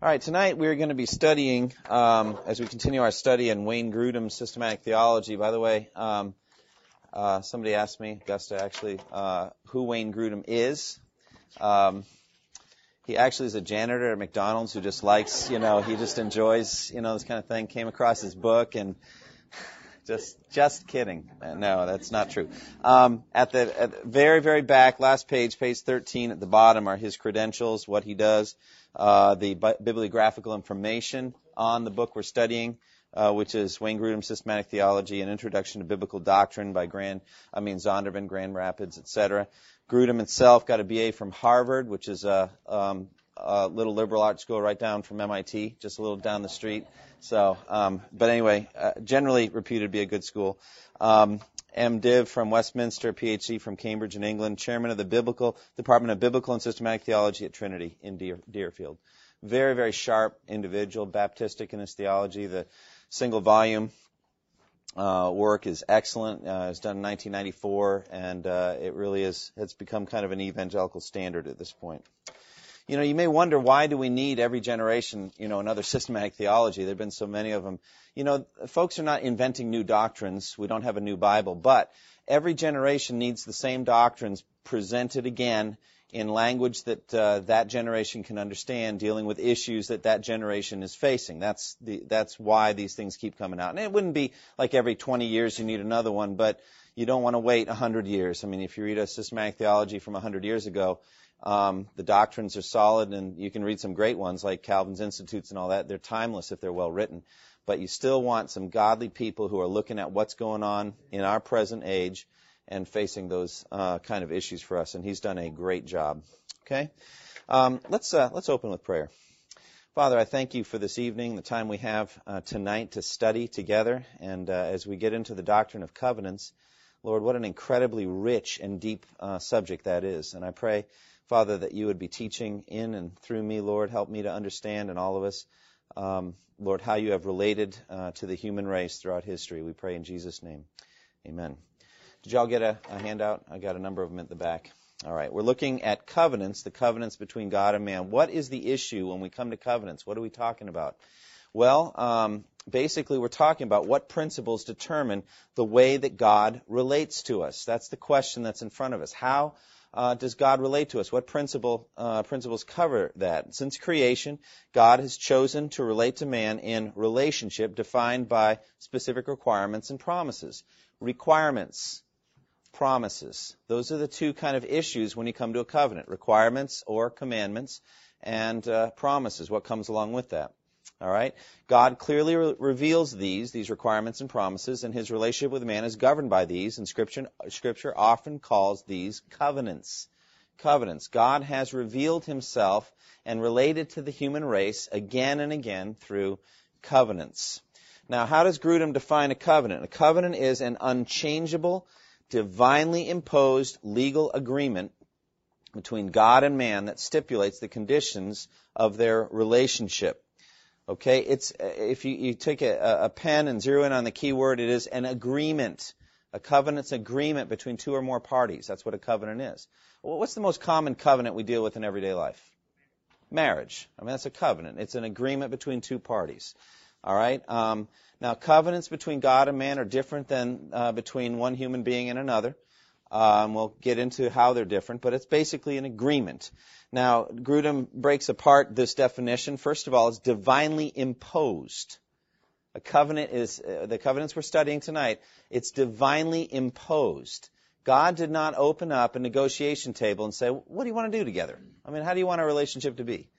All right, tonight we're going to be studying, um, as we continue our study in Wayne Grudem's systematic theology. By the way, um, uh, somebody asked me, Augusta actually, uh, who Wayne Grudem is. Um, he actually is a janitor at McDonald's who just likes, you know, he just enjoys, you know, this kind of thing. Came across his book and just, just kidding. No, that's not true. Um, at, the, at the very, very back, last page, page 13 at the bottom are his credentials, what he does uh, the bibliographical information on the book we're studying, uh, which is Wayne Grudem's Systematic Theology, an Introduction to Biblical Doctrine by Grand, I mean Zondervan, Grand Rapids, etc. Grudem himself got a BA from Harvard, which is a, um, a little liberal arts school right down from MIT, just a little down the street. So, um, but anyway, uh, generally reputed to be a good school. Um, MDiv from Westminster, PhD from Cambridge in England, chairman of the Biblical Department of Biblical and Systematic Theology at Trinity in Deer, Deerfield. Very, very sharp individual, Baptistic in his theology. The single volume uh, work is excellent. Uh, it's done in 1994, and uh, it really is. It's become kind of an evangelical standard at this point you know, you may wonder why do we need every generation, you know, another systematic theology? There have been so many of them. You know, folks are not inventing new doctrines. We don't have a new Bible, but every generation needs the same doctrines presented again in language that uh, that generation can understand, dealing with issues that that generation is facing. That's the that's why these things keep coming out. And it wouldn't be like every 20 years you need another one, but you don't want to wait 100 years. I mean, if you read a systematic theology from 100 years ago, um, the doctrines are solid, and you can read some great ones like Calvin's Institutes and all that. They're timeless if they're well written. But you still want some godly people who are looking at what's going on in our present age and facing those uh, kind of issues for us. And he's done a great job. Okay, um, let's uh, let's open with prayer. Father, I thank you for this evening, the time we have uh, tonight to study together, and uh, as we get into the doctrine of covenants, Lord, what an incredibly rich and deep uh, subject that is. And I pray Father, that you would be teaching in and through me, Lord. Help me to understand and all of us, um, Lord, how you have related uh, to the human race throughout history. We pray in Jesus' name. Amen. Did y'all get a, a handout? I got a number of them at the back. All right. We're looking at covenants, the covenants between God and man. What is the issue when we come to covenants? What are we talking about? Well, um, basically, we're talking about what principles determine the way that God relates to us. That's the question that's in front of us. How uh, does God relate to us? What principle, uh, principles cover that? Since creation, God has chosen to relate to man in relationship defined by specific requirements and promises. Requirements, promises. Those are the two kind of issues when you come to a covenant. Requirements or commandments and uh, promises. What comes along with that? All right? God clearly re- reveals these, these requirements and promises, and his relationship with man is governed by these, and scripture, scripture often calls these covenants. Covenants. God has revealed himself and related to the human race again and again through covenants. Now, how does Grudem define a covenant? A covenant is an unchangeable, divinely imposed legal agreement between God and man that stipulates the conditions of their relationship. Okay, it's if you, you take a, a pen and zero in on the key word, it is an agreement. A covenant's agreement between two or more parties. That's what a covenant is. What's the most common covenant we deal with in everyday life? Marriage. I mean, that's a covenant. It's an agreement between two parties. All right. Um, now, covenants between God and man are different than uh, between one human being and another. Um, we'll get into how they're different, but it's basically an agreement. Now, Grudem breaks apart this definition. First of all, it's divinely imposed. A covenant is, uh, the covenants we're studying tonight, it's divinely imposed. God did not open up a negotiation table and say, what do you want to do together? I mean, how do you want our relationship to be?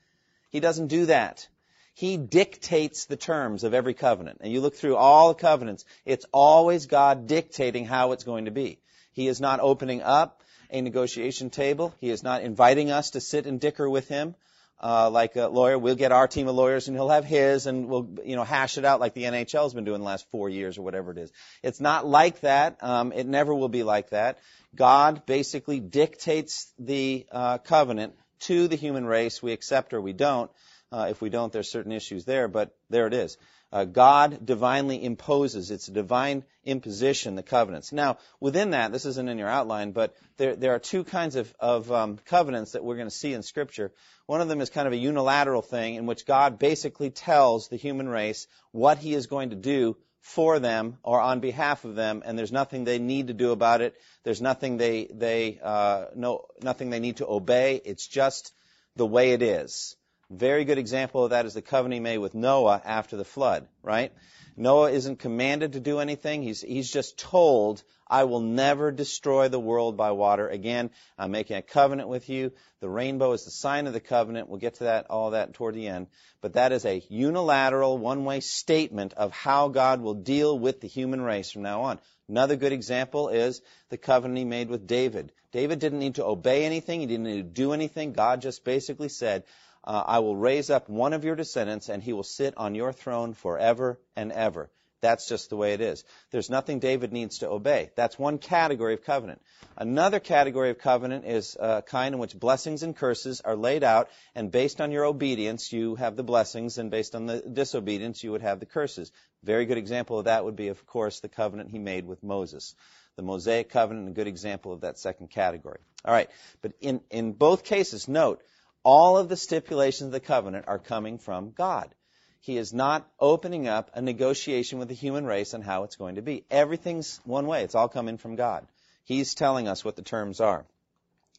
He doesn't do that. He dictates the terms of every covenant. And you look through all the covenants, it's always God dictating how it's going to be. He is not opening up a negotiation table. He is not inviting us to sit and dicker with him. uh, like a lawyer. We'll get our team of lawyers, and he'll have his, and we'll you know hash it out like the NHL's been doing the last four years or whatever it is. It's not like that. Um, it never will be like that. God basically dictates the uh, covenant to the human race. We accept or we don't. Uh, if we don't, there's certain issues there, but there it is. Uh, God divinely imposes. It's a divine imposition, the covenants. Now, within that, this isn't in your outline, but there, there are two kinds of, of um, covenants that we're going to see in Scripture. One of them is kind of a unilateral thing in which God basically tells the human race what He is going to do for them or on behalf of them, and there's nothing they need to do about it. There's nothing they they uh, no nothing they need to obey. It's just the way it is. Very good example of that is the covenant he made with Noah after the flood, right? Noah isn't commanded to do anything. He's, he's just told, I will never destroy the world by water again. I'm making a covenant with you. The rainbow is the sign of the covenant. We'll get to that, all that toward the end. But that is a unilateral, one-way statement of how God will deal with the human race from now on. Another good example is the covenant he made with David. David didn't need to obey anything. He didn't need to do anything. God just basically said, uh, I will raise up one of your descendants, and he will sit on your throne forever and ever. That's just the way it is. There's nothing David needs to obey. That's one category of covenant. Another category of covenant is a kind in which blessings and curses are laid out, and based on your obedience, you have the blessings, and based on the disobedience, you would have the curses. Very good example of that would be, of course, the covenant he made with Moses. The Mosaic covenant, a good example of that second category. All right, but in, in both cases, note, all of the stipulations of the covenant are coming from God. He is not opening up a negotiation with the human race on how it's going to be. Everything's one way. It's all coming from God. He's telling us what the terms are,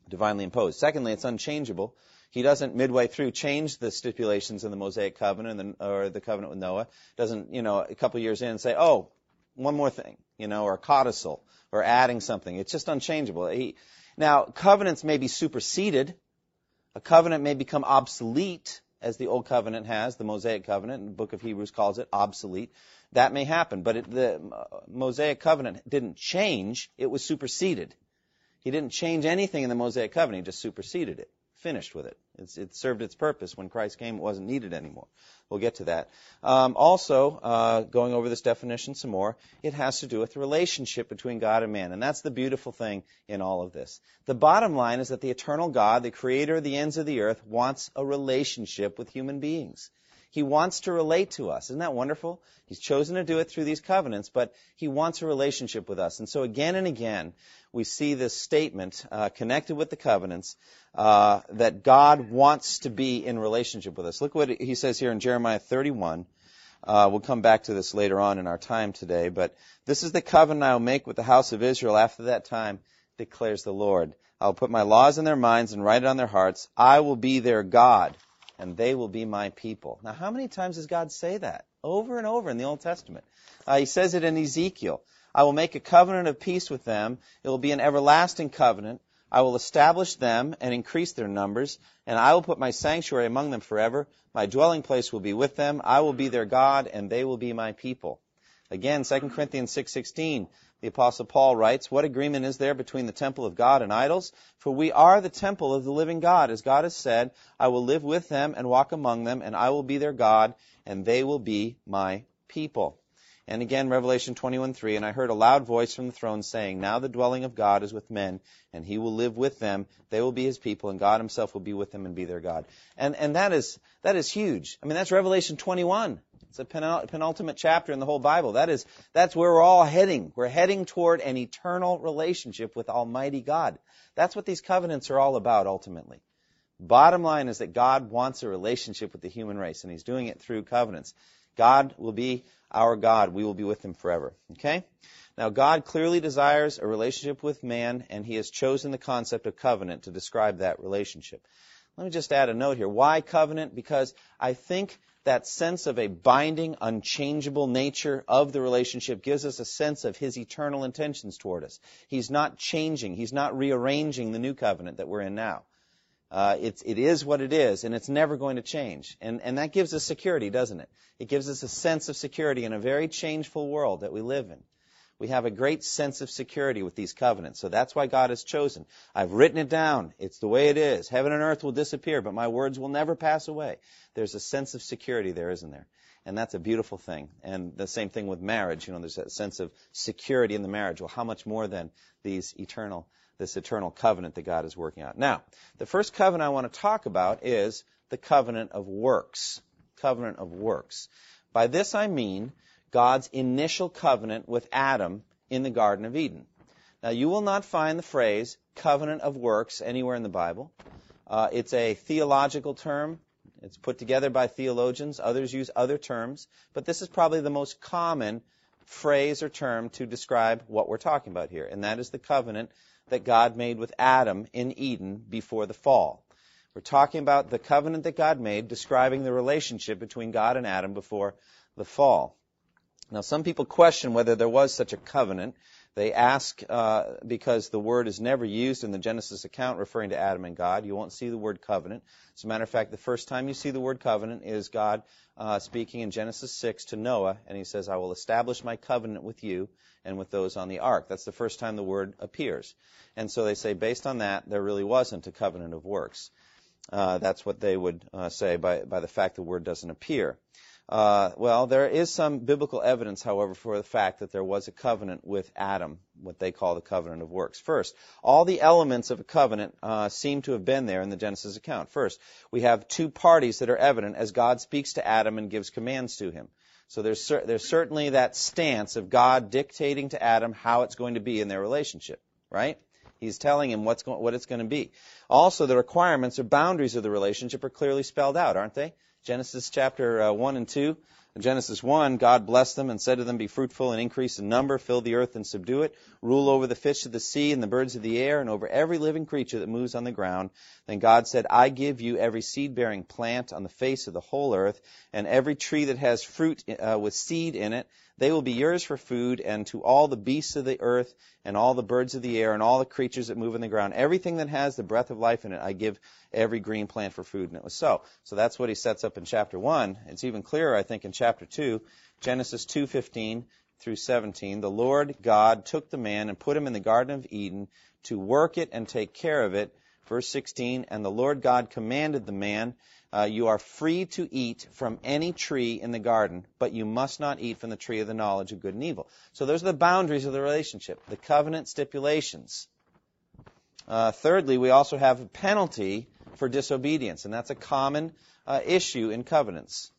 divinely imposed. Secondly, it's unchangeable. He doesn't midway through change the stipulations in the Mosaic covenant or the covenant with Noah. Doesn't, you know, a couple years in say, oh, one more thing, you know, or codicil, or adding something. It's just unchangeable. He, now, covenants may be superseded a covenant may become obsolete, as the Old Covenant has, the Mosaic Covenant, the book of Hebrews calls it obsolete. That may happen, but it, the uh, Mosaic Covenant didn't change, it was superseded. He didn't change anything in the Mosaic Covenant, he just superseded it finished with it. It's, it served its purpose. When Christ came, it wasn't needed anymore. We'll get to that. Um, also, uh, going over this definition some more, it has to do with the relationship between God and man. And that's the beautiful thing in all of this. The bottom line is that the eternal God, the creator of the ends of the earth, wants a relationship with human beings. He wants to relate to us. Isn't that wonderful? He's chosen to do it through these covenants, but he wants a relationship with us. And so again and again, we see this statement uh, connected with the covenants uh, that God wants to be in relationship with us. Look what he says here in Jeremiah 31. Uh, we'll come back to this later on in our time today, but this is the covenant I will make with the house of Israel after that time, declares the Lord. I will put my laws in their minds and write it on their hearts. I will be their God, and they will be my people. Now, how many times does God say that? Over and over in the Old Testament. Uh, he says it in Ezekiel. I will make a covenant of peace with them. It will be an everlasting covenant. I will establish them and increase their numbers, and I will put my sanctuary among them forever. My dwelling place will be with them. I will be their God, and they will be my people. Again, 2 Corinthians 6:16, the apostle Paul writes, "What agreement is there between the temple of God and idols? For we are the temple of the living God, as God has said, I will live with them and walk among them, and I will be their God, and they will be my people." And again, Revelation 21:3, and I heard a loud voice from the throne saying, Now the dwelling of God is with men, and he will live with them. They will be his people, and God himself will be with them and be their God. And, and that is, that is huge. I mean, that's Revelation 21. It's a penultimate chapter in the whole Bible. That is, that's where we're all heading. We're heading toward an eternal relationship with Almighty God. That's what these covenants are all about ultimately. Bottom line is that God wants a relationship with the human race, and He's doing it through covenants. God will be our God. We will be with him forever. Okay? Now, God clearly desires a relationship with man, and he has chosen the concept of covenant to describe that relationship. Let me just add a note here. Why covenant? Because I think that sense of a binding, unchangeable nature of the relationship gives us a sense of his eternal intentions toward us. He's not changing, he's not rearranging the new covenant that we're in now. Uh, it's, it is what it is, and it's never going to change. And, and that gives us security, doesn't it? It gives us a sense of security in a very changeful world that we live in. We have a great sense of security with these covenants. So that's why God has chosen. I've written it down. It's the way it is. Heaven and earth will disappear, but my words will never pass away. There's a sense of security there, isn't there? And that's a beautiful thing. And the same thing with marriage. You know, there's that sense of security in the marriage. Well, how much more than these eternal, this eternal covenant that God is working out. Now, the first covenant I want to talk about is the covenant of works. Covenant of works. By this I mean God's initial covenant with Adam in the Garden of Eden. Now, you will not find the phrase covenant of works anywhere in the Bible. Uh, it's a theological term. It's put together by theologians. Others use other terms. But this is probably the most common phrase or term to describe what we're talking about here. And that is the covenant that God made with Adam in Eden before the fall. We're talking about the covenant that God made, describing the relationship between God and Adam before the fall. Now, some people question whether there was such a covenant. They ask uh, because the word is never used in the Genesis account referring to Adam and God. You won't see the word covenant. As a matter of fact, the first time you see the word covenant is God uh, speaking in Genesis 6 to Noah, and he says, I will establish my covenant with you and with those on the ark. That's the first time the word appears. And so they say, based on that, there really wasn't a covenant of works. Uh, that's what they would uh, say by, by the fact the word doesn't appear. Uh, well, there is some biblical evidence, however, for the fact that there was a covenant with Adam, what they call the covenant of works. First, all the elements of a covenant uh, seem to have been there in the Genesis account. First, we have two parties that are evident as God speaks to Adam and gives commands to him. So there's, cer- there's certainly that stance of God dictating to Adam how it's going to be in their relationship, right? He's telling him what's go- what it's going to be. Also, the requirements or boundaries of the relationship are clearly spelled out, aren't they? Genesis chapter uh, 1 and 2. In Genesis 1, God blessed them and said to them, Be fruitful and increase in number, fill the earth and subdue it, rule over the fish of the sea and the birds of the air, and over every living creature that moves on the ground. Then God said, I give you every seed bearing plant on the face of the whole earth, and every tree that has fruit uh, with seed in it. They will be yours for food, and to all the beasts of the earth, and all the birds of the air, and all the creatures that move in the ground, everything that has the breath of life in it, I give every green plant for food. And it was so. So that's what he sets up in chapter 1. It's even clearer, I think, in chapter 2, Genesis 2:15 through 17. The Lord God took the man and put him in the Garden of Eden to work it and take care of it. Verse 16, and the Lord God commanded the man, uh, you are free to eat from any tree in the garden, but you must not eat from the tree of the knowledge of good and evil. So those are the boundaries of the relationship, the covenant stipulations. Uh, thirdly, we also have a penalty for disobedience, and that's a common uh, issue in covenants.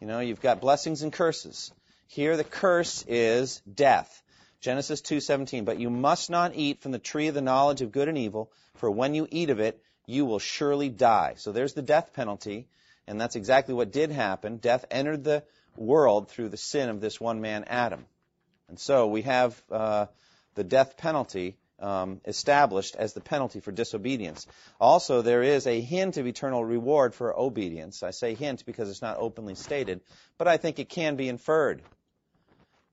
You know, you've got blessings and curses. Here, the curse is death. Genesis 2:17. But you must not eat from the tree of the knowledge of good and evil, for when you eat of it, you will surely die. So there's the death penalty, and that's exactly what did happen. Death entered the world through the sin of this one man, Adam. And so we have uh, the death penalty um, established as the penalty for disobedience. Also, there is a hint of eternal reward for obedience. I say hint because it's not openly stated, but I think it can be inferred.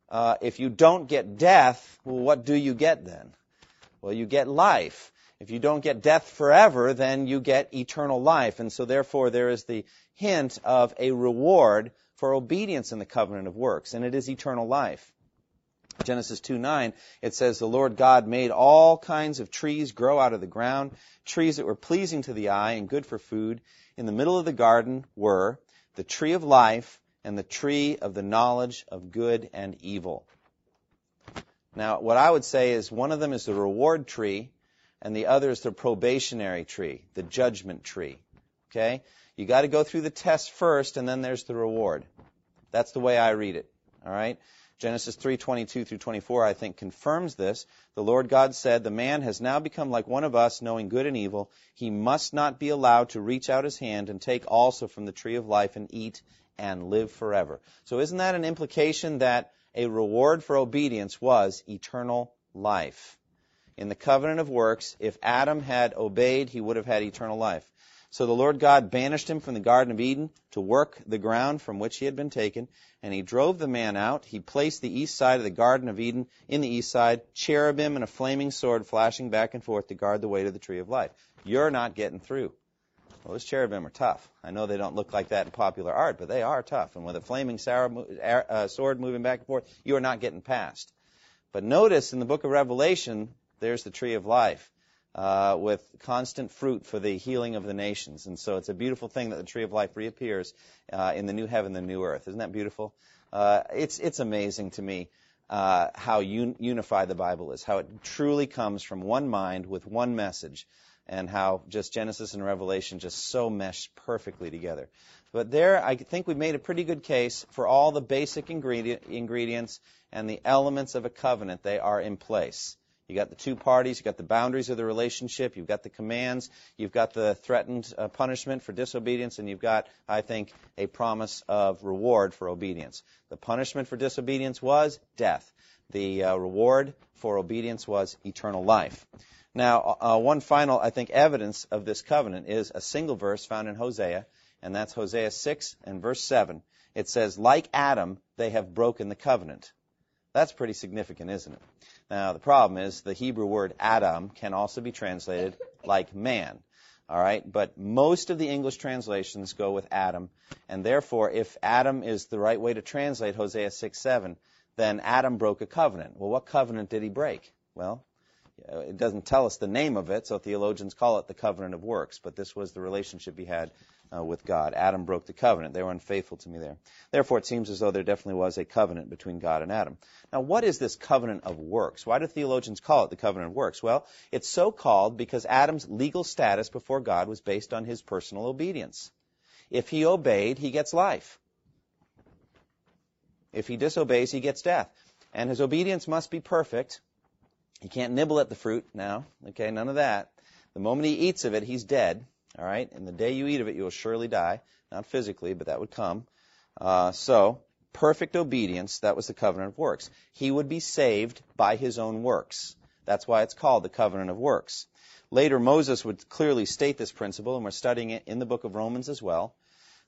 Uh, if you don't get death, well, what do you get then? Well, you get life. If you don't get death forever, then you get eternal life. And so therefore there is the hint of a reward for obedience in the covenant of works, and it is eternal life. Genesis 2 9, it says, The Lord God made all kinds of trees grow out of the ground, trees that were pleasing to the eye and good for food. In the middle of the garden were the tree of life and the tree of the knowledge of good and evil. Now, what I would say is one of them is the reward tree, and the other is the probationary tree, the judgment tree. Okay? You got to go through the test first, and then there's the reward. That's the way I read it. All right? Genesis 3:22 through 24 I think confirms this. The Lord God said, "The man has now become like one of us, knowing good and evil. He must not be allowed to reach out his hand and take also from the tree of life and eat and live forever." So isn't that an implication that a reward for obedience was eternal life? In the covenant of works, if Adam had obeyed, he would have had eternal life. So the Lord God banished him from the Garden of Eden to work the ground from which he had been taken, and he drove the man out. He placed the east side of the Garden of Eden in the east side, cherubim and a flaming sword flashing back and forth to guard the way to the tree of life. You're not getting through. Well, those cherubim are tough. I know they don't look like that in popular art, but they are tough. And with a flaming uh, sword moving back and forth, you are not getting past. But notice in the book of Revelation, there's the tree of life. Uh, with constant fruit for the healing of the nations. And so it's a beautiful thing that the tree of life reappears uh, in the new heaven, the new earth. Isn't that beautiful? Uh, it's, it's amazing to me uh, how un- unified the Bible is, how it truly comes from one mind with one message, and how just Genesis and Revelation just so mesh perfectly together. But there, I think we've made a pretty good case for all the basic ingredient, ingredients and the elements of a covenant. They are in place. You got the two parties, you've got the boundaries of the relationship, you've got the commands, you've got the threatened uh, punishment for disobedience, and you've got, I think, a promise of reward for obedience. The punishment for disobedience was death. The uh, reward for obedience was eternal life. Now, uh, one final, I think, evidence of this covenant is a single verse found in Hosea, and that's Hosea 6 and verse 7. It says, Like Adam, they have broken the covenant. That's pretty significant, isn't it? Now, the problem is the Hebrew word Adam can also be translated like man. All right, but most of the English translations go with Adam, and therefore, if Adam is the right way to translate Hosea 6 7, then Adam broke a covenant. Well, what covenant did he break? Well, it doesn't tell us the name of it, so theologians call it the covenant of works, but this was the relationship he had uh, with God. Adam broke the covenant. They were unfaithful to me there. Therefore, it seems as though there definitely was a covenant between God and Adam. Now, what is this covenant of works? Why do theologians call it the covenant of works? Well, it's so called because Adam's legal status before God was based on his personal obedience. If he obeyed, he gets life. If he disobeys, he gets death. And his obedience must be perfect. He can't nibble at the fruit now. Okay, none of that. The moment he eats of it, he's dead. All right? And the day you eat of it, you will surely die. Not physically, but that would come. Uh, so, perfect obedience, that was the covenant of works. He would be saved by his own works. That's why it's called the covenant of works. Later, Moses would clearly state this principle, and we're studying it in the book of Romans as well.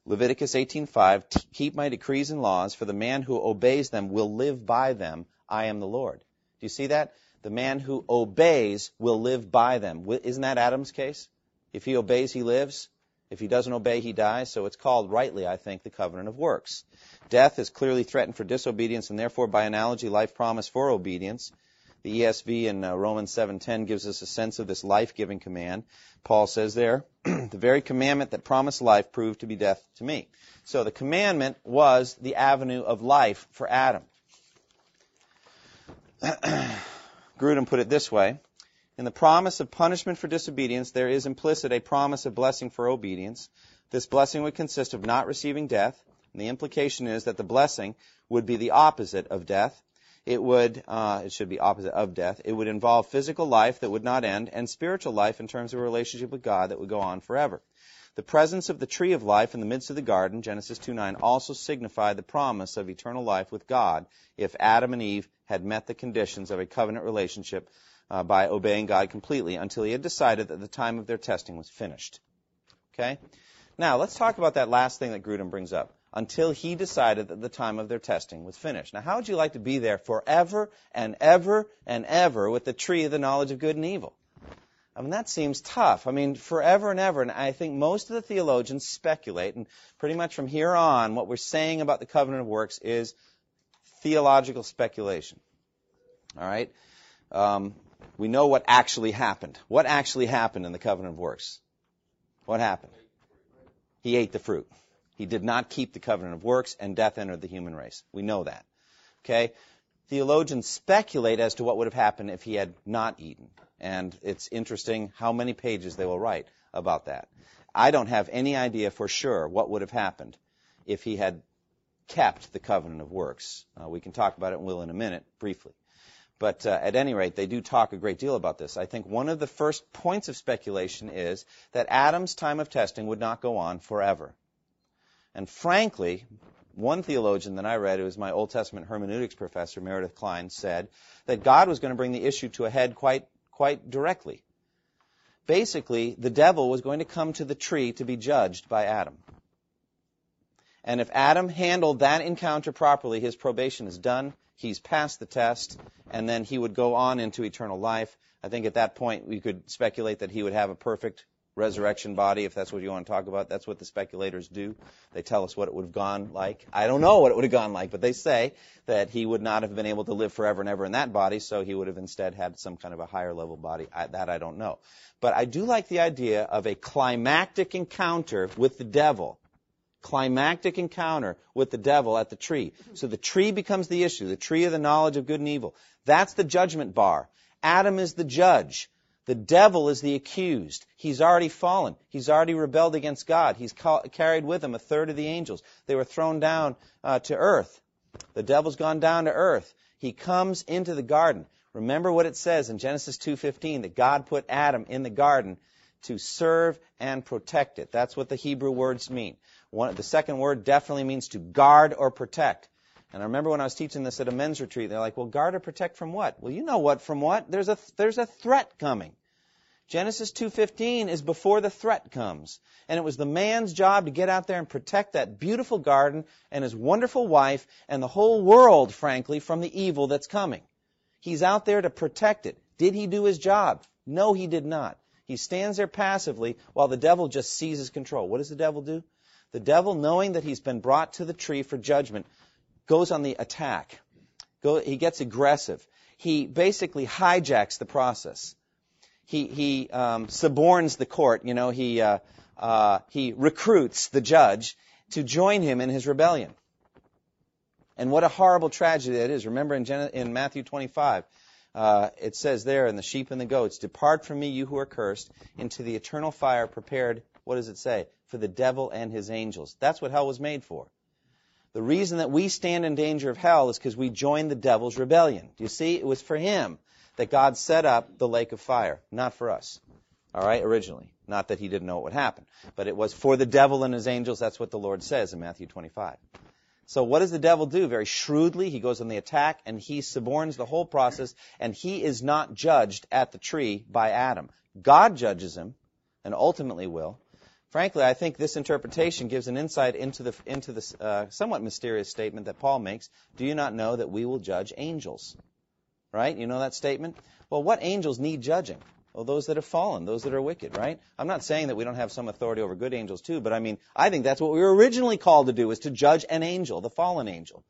Leviticus 18:5, keep my decrees and laws, for the man who obeys them will live by them. I am the Lord. Do you see that? The man who obeys will live by them. Isn't that Adam's case? If he obeys, he lives. If he doesn't obey, he dies. So it's called, rightly, I think, the covenant of works. Death is clearly threatened for disobedience, and therefore, by analogy, life promised for obedience. The ESV in uh, Romans 7:10 gives us a sense of this life-giving command. Paul says there, "The very commandment that promised life proved to be death to me." So the commandment was the avenue of life for Adam. Grudem put it this way in the promise of punishment for disobedience, there is implicit a promise of blessing for obedience. This blessing would consist of not receiving death. And the implication is that the blessing would be the opposite of death. It would, uh, it should be opposite of death. It would involve physical life that would not end and spiritual life in terms of a relationship with God that would go on forever. The presence of the tree of life in the midst of the garden, Genesis 2:9, also signified the promise of eternal life with God if Adam and Eve had met the conditions of a covenant relationship uh, by obeying God completely until he had decided that the time of their testing was finished. Okay? Now, let's talk about that last thing that Grudem brings up. Until he decided that the time of their testing was finished. Now, how would you like to be there forever and ever and ever with the tree of the knowledge of good and evil? I mean, that seems tough. I mean, forever and ever. And I think most of the theologians speculate, and pretty much from here on, what we're saying about the covenant of works is theological speculation. All right? Um, we know what actually happened. What actually happened in the covenant of works? What happened? He ate the fruit. He did not keep the covenant of works, and death entered the human race. We know that. Okay? Theologians speculate as to what would have happened if he had not eaten. And it's interesting how many pages they will write about that. I don't have any idea for sure what would have happened if he had kept the covenant of works. Uh, we can talk about it, will in a minute, briefly. But uh, at any rate, they do talk a great deal about this. I think one of the first points of speculation is that Adam's time of testing would not go on forever. And frankly, one theologian that I read, who was my Old Testament hermeneutics professor, Meredith Kline, said that God was going to bring the issue to a head quite, quite directly. Basically, the devil was going to come to the tree to be judged by Adam. And if Adam handled that encounter properly, his probation is done he's passed the test, and then he would go on into eternal life. I think at that point we could speculate that he would have a perfect resurrection body, if that's what you want to talk about. That's what the speculators do. They tell us what it would have gone like. I don't know what it would have gone like, but they say that he would not have been able to live forever and ever in that body, so he would have instead had some kind of a higher level body. I, that I don't know. But I do like the idea of a climactic encounter with the devil climactic encounter with the devil at the tree. So the tree becomes the issue, the tree of the knowledge of good and evil. That's the judgment bar. Adam is the judge. The devil is the accused. He's already fallen. He's already rebelled against God. He's ca- carried with him a third of the angels. They were thrown down uh, to earth. The devil's gone down to earth. He comes into the garden. Remember what it says in Genesis 2:15 that God put Adam in the garden to serve and protect it. That's what the Hebrew words mean. One, the second word definitely means to guard or protect. And I remember when I was teaching this at a men's retreat, they're like, well, guard or protect from what? Well, you know what from what? There's a, there's a threat coming. Genesis 2:15 is before the threat comes. And it was the man's job to get out there and protect that beautiful garden and his wonderful wife and the whole world, frankly, from the evil that's coming. He's out there to protect it. Did he do his job? No, he did not. He stands there passively while the devil just seizes control. What does the devil do? The devil, knowing that he's been brought to the tree for judgment, goes on the attack. Go, he gets aggressive. He basically hijacks the process. He, he um, suborns the court. You know, he, uh, uh, he recruits the judge to join him in his rebellion. And what a horrible tragedy that is. Remember in, Gen- in Matthew 25, uh, it says there in the sheep and the goats, Depart from me, you who are cursed, into the eternal fire prepared, what does it say? For the devil and his angels. That's what hell was made for. The reason that we stand in danger of hell is because we joined the devil's rebellion. Do you see? It was for him that God set up the lake of fire, not for us. All right, originally. Not that he didn't know what would happen, but it was for the devil and his angels. That's what the Lord says in Matthew 25. So what does the devil do? Very shrewdly, he goes on the attack and he suborns the whole process and he is not judged at the tree by Adam. God judges him and ultimately will. Frankly, I think this interpretation gives an insight into the, into the uh, somewhat mysterious statement that Paul makes. Do you not know that we will judge angels? Right? You know that statement? Well, what angels need judging? Well, those that have fallen, those that are wicked, right? I'm not saying that we don't have some authority over good angels too, but I mean, I think that's what we were originally called to do, is to judge an angel, the fallen angel,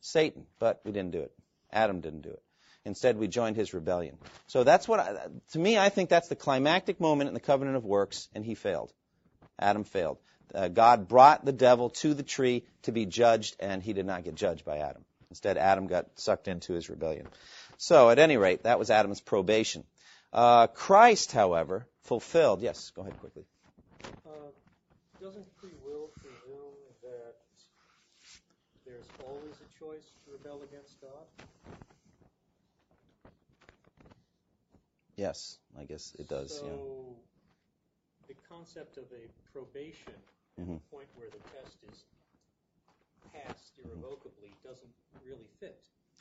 Satan. But we didn't do it. Adam didn't do it. Instead, we joined his rebellion. So that's what, I, to me, I think that's the climactic moment in the covenant of works, and he failed. Adam failed. Uh, God brought the devil to the tree to be judged, and he did not get judged by Adam. Instead, Adam got sucked into his rebellion. So, at any rate, that was Adam's probation. Uh, Christ, however, fulfilled. Yes, go ahead quickly. Uh, doesn't free will presume that there's always a choice to rebel against God? Yes, I guess it does. So, yeah the concept of a probation, mm-hmm. point where the test is passed irrevocably, doesn't really fit.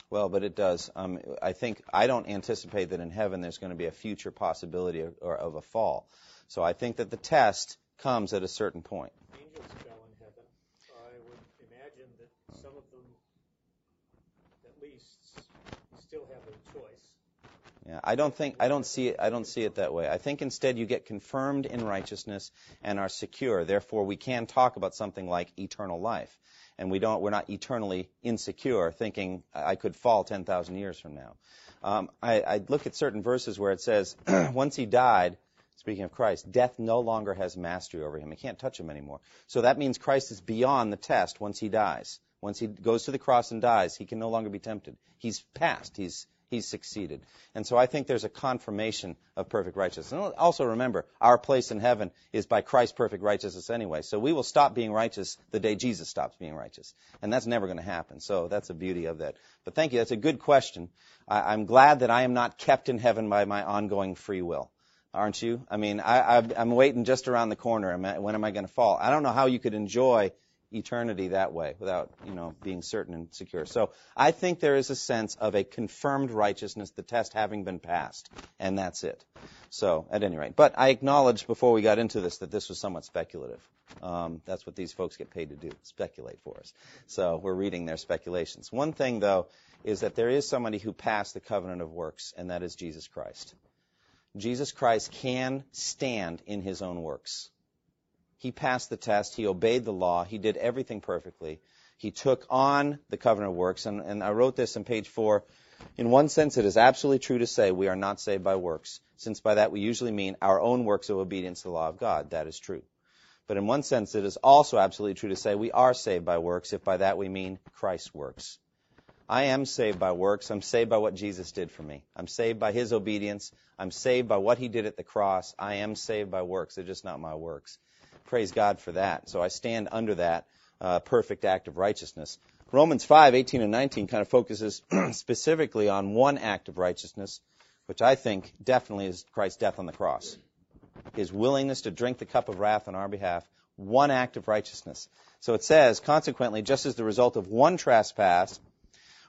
Well, but it does. Um, I think I don't anticipate that in heaven there's going to be a future possibility of, or of a fall. So I think that the test comes at a certain point. Angels fell in heaven. I would imagine that some of them, at least, still have a choice. Yeah, I don't think I don't see it I don't see it that way. I think instead you get confirmed in righteousness and are secure. Therefore, we can talk about something like eternal life, and we don't we're not eternally insecure, thinking I could fall ten thousand years from now. Um, I, I look at certain verses where it says, once he died, speaking of Christ, death no longer has mastery over him. He can't touch him anymore. So that means Christ is beyond the test once he dies. Once he goes to the cross and dies, he can no longer be tempted. He's passed. He's he's succeeded. And so I think there's a confirmation of perfect righteousness. And also remember, our place in heaven is by Christ's perfect righteousness anyway. So we will stop being righteous the day Jesus stops being righteous. And that's never going to happen. So that's the beauty of that. But thank you. That's a good question. I, am glad that I am not kept in heaven by my ongoing free will. Aren't you? I mean, I, I'm waiting just around the corner. When am I going to fall? I don't know how you could enjoy eternity that way without, you know, being certain and secure. So I think there is a sense of a confirmed righteousness, the test having been passed, and that's it. So, at any rate. But I acknowledged before we got into this that this was somewhat speculative. Um, that's what these folks get paid to do, speculate for us. So we're reading their speculations. One thing, though, is that there is somebody who passed the covenant of works, and that is Jesus Christ. Jesus Christ can stand in his own works. He passed the test. He obeyed the law. He did everything perfectly. He took on the covenant of works. And, and I wrote this on page four. In one sense, it is absolutely true to say we are not saved by works, since by that we usually mean our own works of obedience to the law of God. That is true. But in one sense, it is also absolutely true to say we are saved by works, if by that we mean Christ's works. I am saved by works. I'm saved by what Jesus did for me. I'm saved by his obedience. I'm saved by what he did at the cross. I am saved by works. They're just not my works. Praise God for that. So I stand under that uh, perfect act of righteousness. Romans 5, 18 and 19 kind of focuses specifically on one act of righteousness, which I think definitely is Christ's death on the cross. His willingness to drink the cup of wrath on our behalf, one act of righteousness. So it says, consequently, just as the result of one trespass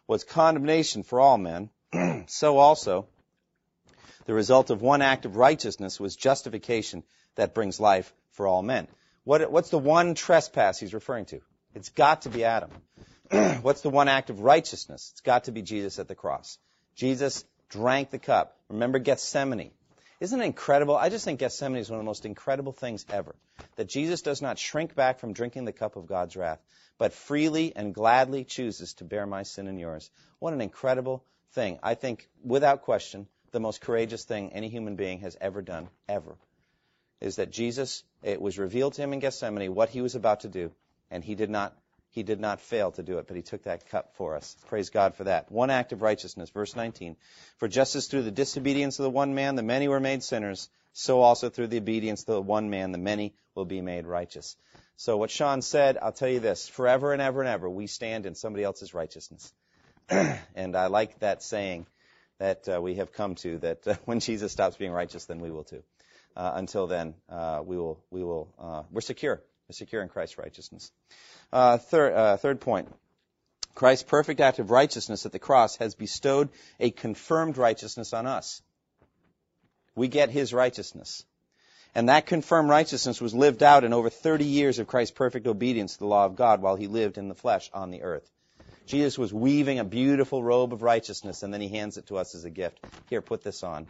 was condemnation for all men, so also the result of one act of righteousness was justification that brings life for all men. What, what's the one trespass he's referring to? It's got to be Adam. what's the one act of righteousness? It's got to be Jesus at the cross. Jesus drank the cup. Remember Gethsemane. Isn't it incredible? I just think Gethsemane is one of the most incredible things ever. That Jesus does not shrink back from drinking the cup of God's wrath, but freely and gladly chooses to bear my sin and yours. What an incredible thing. I think, without question, the most courageous thing any human being has ever done, ever is that Jesus, it was revealed to him in Gethsemane what he was about to do, and he did not he did not fail to do it, but he took that cup for us. Praise God for that. One act of righteousness, verse 19. For just as through the disobedience of the one man the many were made sinners, so also through the obedience of the one man the many will be made righteous. So what Sean said, I'll tell you this, forever and ever and ever we stand in somebody else's righteousness. and I like that saying that uh, we have come to that uh, when Jesus stops being righteous, then we will too until then, uh, we will, we will, uh, we're secure. We're secure in Christ's righteousness. Uh, third, uh, third point. Christ's perfect act of righteousness at the cross has bestowed a confirmed righteousness on us. We get his righteousness. And that confirmed righteousness was lived out in over 30 years of Christ's perfect obedience to the law of God while he lived in the flesh on the earth. Jesus was weaving a beautiful robe of righteousness and then he hands it to us as a gift. Here, put this on.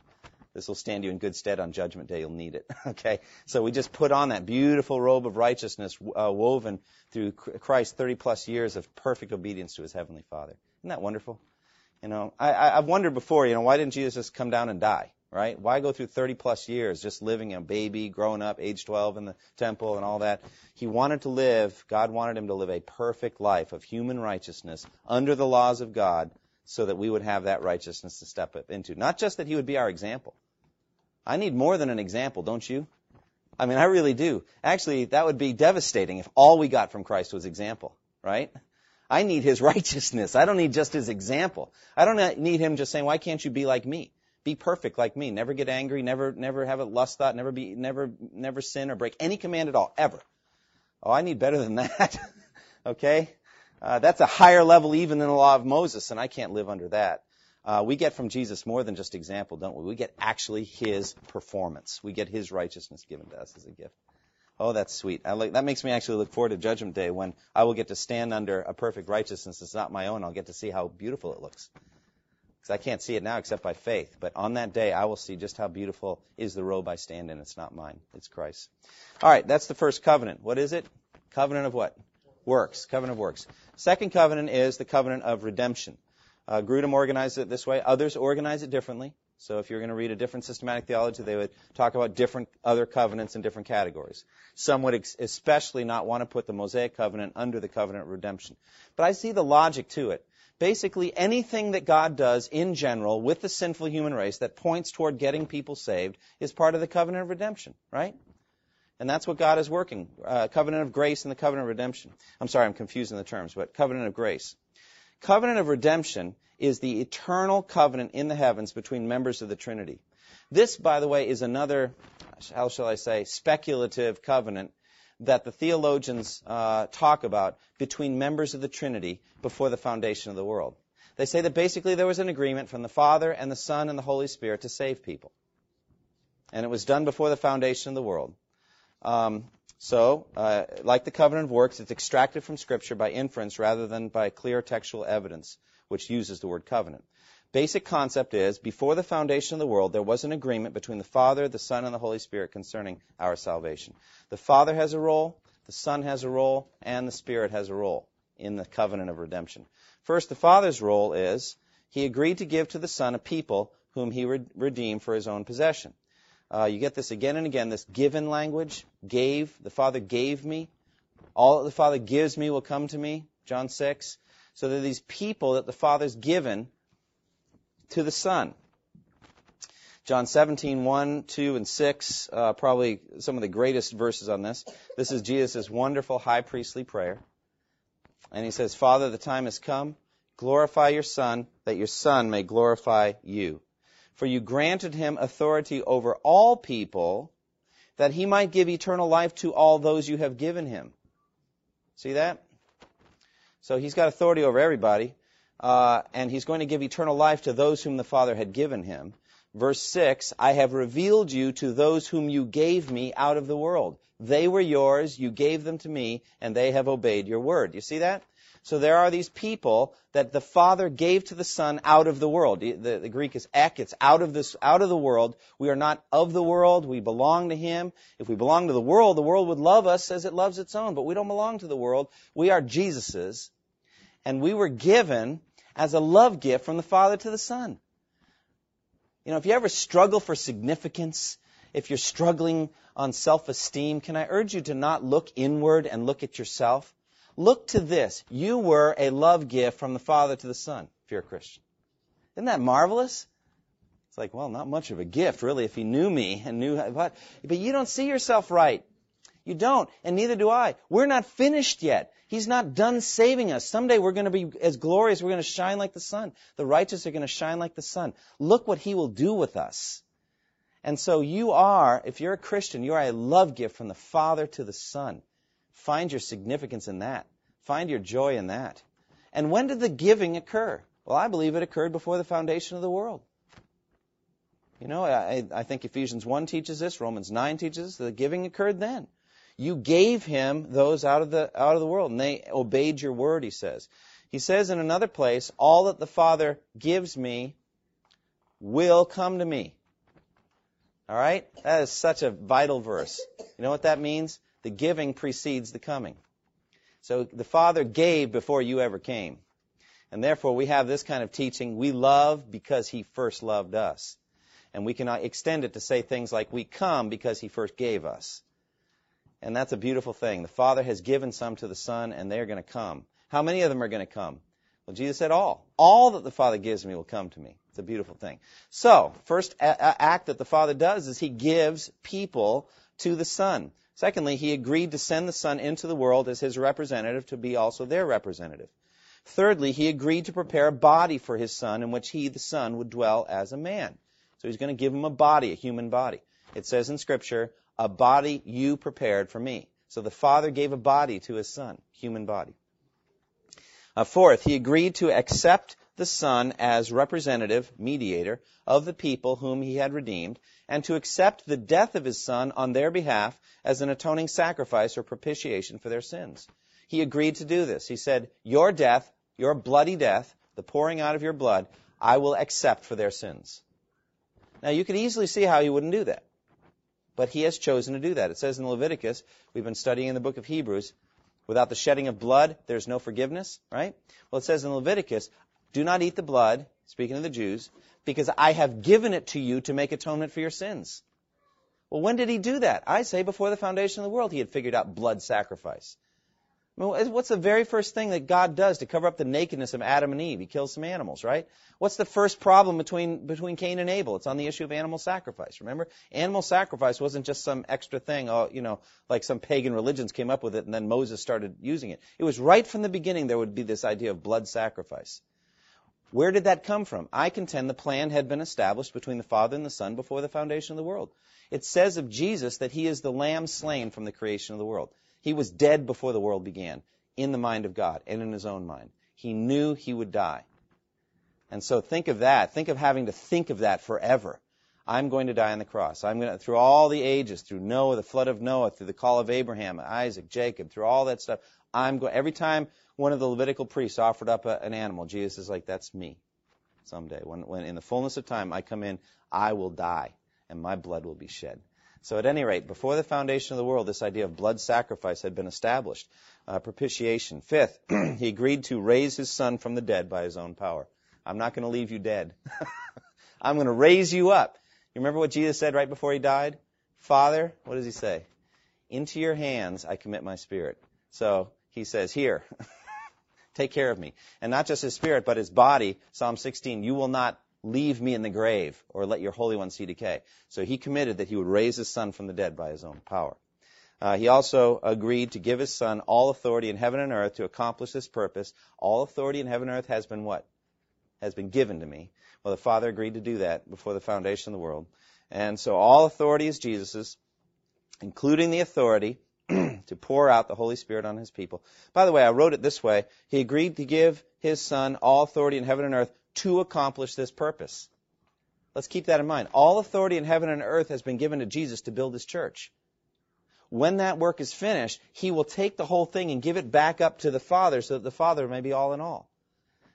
This will stand you in good stead on Judgment Day. You'll need it. okay? So we just put on that beautiful robe of righteousness uh, woven through Christ's 30 plus years of perfect obedience to his Heavenly Father. Isn't that wonderful? You know, I, I've wondered before, you know, why didn't Jesus just come down and die? Right? Why go through 30 plus years just living a baby, growing up, age 12 in the temple and all that? He wanted to live, God wanted him to live a perfect life of human righteousness under the laws of God so that we would have that righteousness to step up into. Not just that he would be our example, I need more than an example, don't you? I mean, I really do. Actually, that would be devastating if all we got from Christ was example, right? I need his righteousness. I don't need just his example. I don't need him just saying, why can't you be like me? Be perfect like me. Never get angry. Never, never have a lust thought. Never be, never, never sin or break any command at all, ever. Oh, I need better than that. okay? Uh, that's a higher level even than the law of Moses, and I can't live under that uh, we get from Jesus more than just example, don't we? We get actually His performance. We get His righteousness given to us as a gift. Oh, that's sweet. Like, that makes me actually look forward to Judgment Day when I will get to stand under a perfect righteousness that's not my own. I'll get to see how beautiful it looks. Because I can't see it now except by faith. But on that day, I will see just how beautiful is the robe I stand in. It's not mine. It's Christ. All right, that's the first covenant. What is it? Covenant of what? Works. Covenant of works. Second covenant is the covenant of redemption. Uh, Grudem organized it this way. Others organize it differently. So if you're going to read a different systematic theology, they would talk about different other covenants in different categories. Some would ex- especially not want to put the Mosaic covenant under the covenant of redemption. But I see the logic to it. Basically, anything that God does in general with the sinful human race that points toward getting people saved is part of the covenant of redemption, right? And that's what God is working. Uh, covenant of grace and the covenant of redemption. I'm sorry, I'm confusing the terms, but covenant of grace. Covenant of redemption is the eternal covenant in the heavens between members of the Trinity. This, by the way, is another, how shall I say, speculative covenant that the theologians uh, talk about between members of the Trinity before the foundation of the world. They say that basically there was an agreement from the Father and the Son and the Holy Spirit to save people. And it was done before the foundation of the world. Um, so, uh, like the covenant of works, it's extracted from Scripture by inference rather than by clear textual evidence, which uses the word covenant. basic concept is before the foundation of the world, there was an agreement between the Father, the Son, and the Holy Spirit concerning our salvation. The Father has a role, the Son has a role, and the Spirit has a role in the covenant of redemption. First, the Father's role is he agreed to give to the Son a people whom he re- redeemed for his own possession. Uh, you get this again and again, this given language. Gave. The Father gave me. All that the Father gives me will come to me. John 6. So there are these people that the Father's given to the Son. John 17, 1, 2, and 6, uh, probably some of the greatest verses on this. This is Jesus' wonderful high priestly prayer. And he says, Father, the time has come. Glorify your Son, that your Son may glorify you. For you granted him authority over all people, that he might give eternal life to all those you have given him. See that? So he's got authority over everybody, uh, and he's going to give eternal life to those whom the Father had given him. Verse 6 I have revealed you to those whom you gave me out of the world. They were yours, you gave them to me, and they have obeyed your word. You see that? So there are these people that the Father gave to the Son out of the world. The, the, Greek is ek, it's out of this, out of the world. We are not of the world, we belong to Him. If we belong to the world, the world would love us as it loves its own, but we don't belong to the world. We are Jesus's. And we were given as a love gift from the Father to the Son. You know, if you ever struggle for significance, if you're struggling on self-esteem, can I urge you to not look inward and look at yourself? Look to this. You were a love gift from the Father to the Son, if you're a Christian. Isn't that marvelous? It's like, well, not much of a gift, really, if he knew me and knew what. But you don't see yourself right. You don't, and neither do I. We're not finished yet. He's not done saving us. Someday we're going to be as glorious. We're going to shine like the sun. The righteous are going to shine like the sun. Look what he will do with us. And so you are, if you're a Christian, you are a love gift from the Father to the Son. Find your significance in that. Find your joy in that. And when did the giving occur? Well, I believe it occurred before the foundation of the world. You know, I, I think Ephesians 1 teaches this, Romans 9 teaches this, the giving occurred then. You gave him those out of the out of the world, and they obeyed your word, he says. He says in another place, all that the Father gives me will come to me. All right? That is such a vital verse. You know what that means? The giving precedes the coming. So the Father gave before you ever came. And therefore, we have this kind of teaching. We love because He first loved us. And we can extend it to say things like, we come because He first gave us. And that's a beautiful thing. The Father has given some to the Son, and they're going to come. How many of them are going to come? Well, Jesus said all. All that the Father gives me will come to me. It's a beautiful thing. So, first act that the Father does is He gives people to the Son. Secondly, he agreed to send the Son into the world as his representative to be also their representative. Thirdly, he agreed to prepare a body for his Son in which he, the Son, would dwell as a man. So he's going to give him a body, a human body. It says in Scripture, a body you prepared for me. So the Father gave a body to his Son, human body. Uh, fourth, he agreed to accept the Son as representative, mediator of the people whom he had redeemed, and to accept the death of his Son on their behalf as an atoning sacrifice or propitiation for their sins. He agreed to do this. He said, Your death, your bloody death, the pouring out of your blood, I will accept for their sins. Now, you could easily see how he wouldn't do that. But he has chosen to do that. It says in Leviticus, we've been studying in the book of Hebrews, without the shedding of blood, there's no forgiveness, right? Well, it says in Leviticus, do not eat the blood, speaking of the Jews, because I have given it to you to make atonement for your sins. Well, when did he do that? I say before the foundation of the world he had figured out blood sacrifice. What's the very first thing that God does to cover up the nakedness of Adam and Eve? He kills some animals, right? What's the first problem between, between Cain and Abel? It's on the issue of animal sacrifice. Remember? Animal sacrifice wasn't just some extra thing, oh, you know, like some pagan religions came up with it and then Moses started using it. It was right from the beginning there would be this idea of blood sacrifice. Where did that come from? I contend the plan had been established between the Father and the Son before the foundation of the world. It says of Jesus that he is the lamb slain from the creation of the world. He was dead before the world began, in the mind of God and in his own mind. He knew he would die. And so think of that. Think of having to think of that forever. I'm going to die on the cross. I'm going to, through all the ages, through Noah, the flood of Noah, through the call of Abraham, Isaac, Jacob, through all that stuff. I'm going, every time one of the Levitical priests offered up a, an animal, Jesus is like, that's me. someday. When, when in the fullness of time I come in, I will die, and my blood will be shed. So, at any rate, before the foundation of the world, this idea of blood sacrifice had been established. Uh, propitiation. Fifth, he agreed to raise his son from the dead by his own power. I'm not going to leave you dead. I'm going to raise you up. You remember what Jesus said right before he died? Father, what does he say? Into your hands I commit my spirit. So he says, Here, take care of me. And not just his spirit, but his body. Psalm 16, you will not leave me in the grave or let your Holy One see decay. So he committed that he would raise his son from the dead by his own power. Uh, he also agreed to give his son all authority in heaven and earth to accomplish this purpose. All authority in heaven and earth has been what? Has been given to me. Well, the Father agreed to do that before the foundation of the world. And so all authority is Jesus's, including the authority to pour out the Holy Spirit on his people. By the way, I wrote it this way. He agreed to give his son all authority in heaven and earth to accomplish this purpose. Let's keep that in mind. All authority in heaven and earth has been given to Jesus to build his church. When that work is finished, he will take the whole thing and give it back up to the Father so that the Father may be all in all.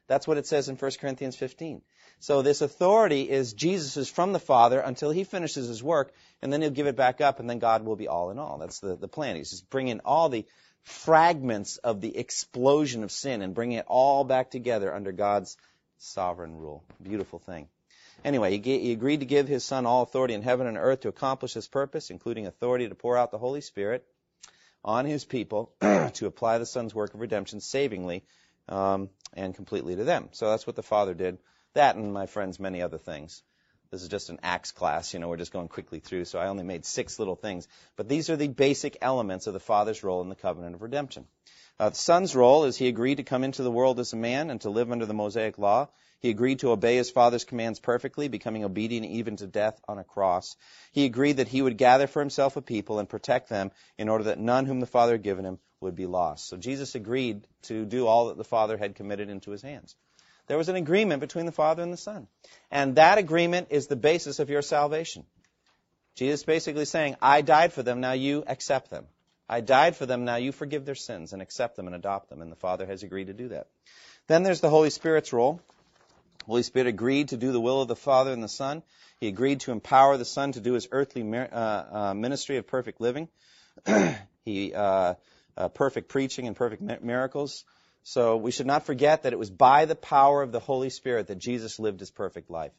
That's what it says in 1 Corinthians 15. So this authority is Jesus' from the Father until he finishes his work, and then he'll give it back up, and then God will be all in all. That's the, the plan. He's just bringing all the fragments of the explosion of sin and bringing it all back together under God's sovereign rule. Beautiful thing. Anyway, he, he agreed to give his son all authority in heaven and earth to accomplish his purpose, including authority to pour out the Holy Spirit on his people to apply the son's work of redemption savingly um, and completely to them. So that's what the Father did that and, my friends, many other things. This is just an Acts class, you know, we're just going quickly through, so I only made six little things. But these are the basic elements of the Father's role in the covenant of redemption. Uh, the Son's role is he agreed to come into the world as a man and to live under the Mosaic law. He agreed to obey his Father's commands perfectly, becoming obedient even to death on a cross. He agreed that he would gather for himself a people and protect them in order that none whom the Father had given him would be lost. So Jesus agreed to do all that the Father had committed into his hands. There was an agreement between the Father and the Son. And that agreement is the basis of your salvation. Jesus basically saying, I died for them, now you accept them. I died for them, now you forgive their sins and accept them and adopt them. And the Father has agreed to do that. Then there's the Holy Spirit's role. Holy Spirit agreed to do the will of the Father and the Son. He agreed to empower the Son to do his earthly uh, uh, ministry of perfect living. he uh, uh, perfect preaching and perfect miracles. So we should not forget that it was by the power of the Holy Spirit that Jesus lived his perfect life.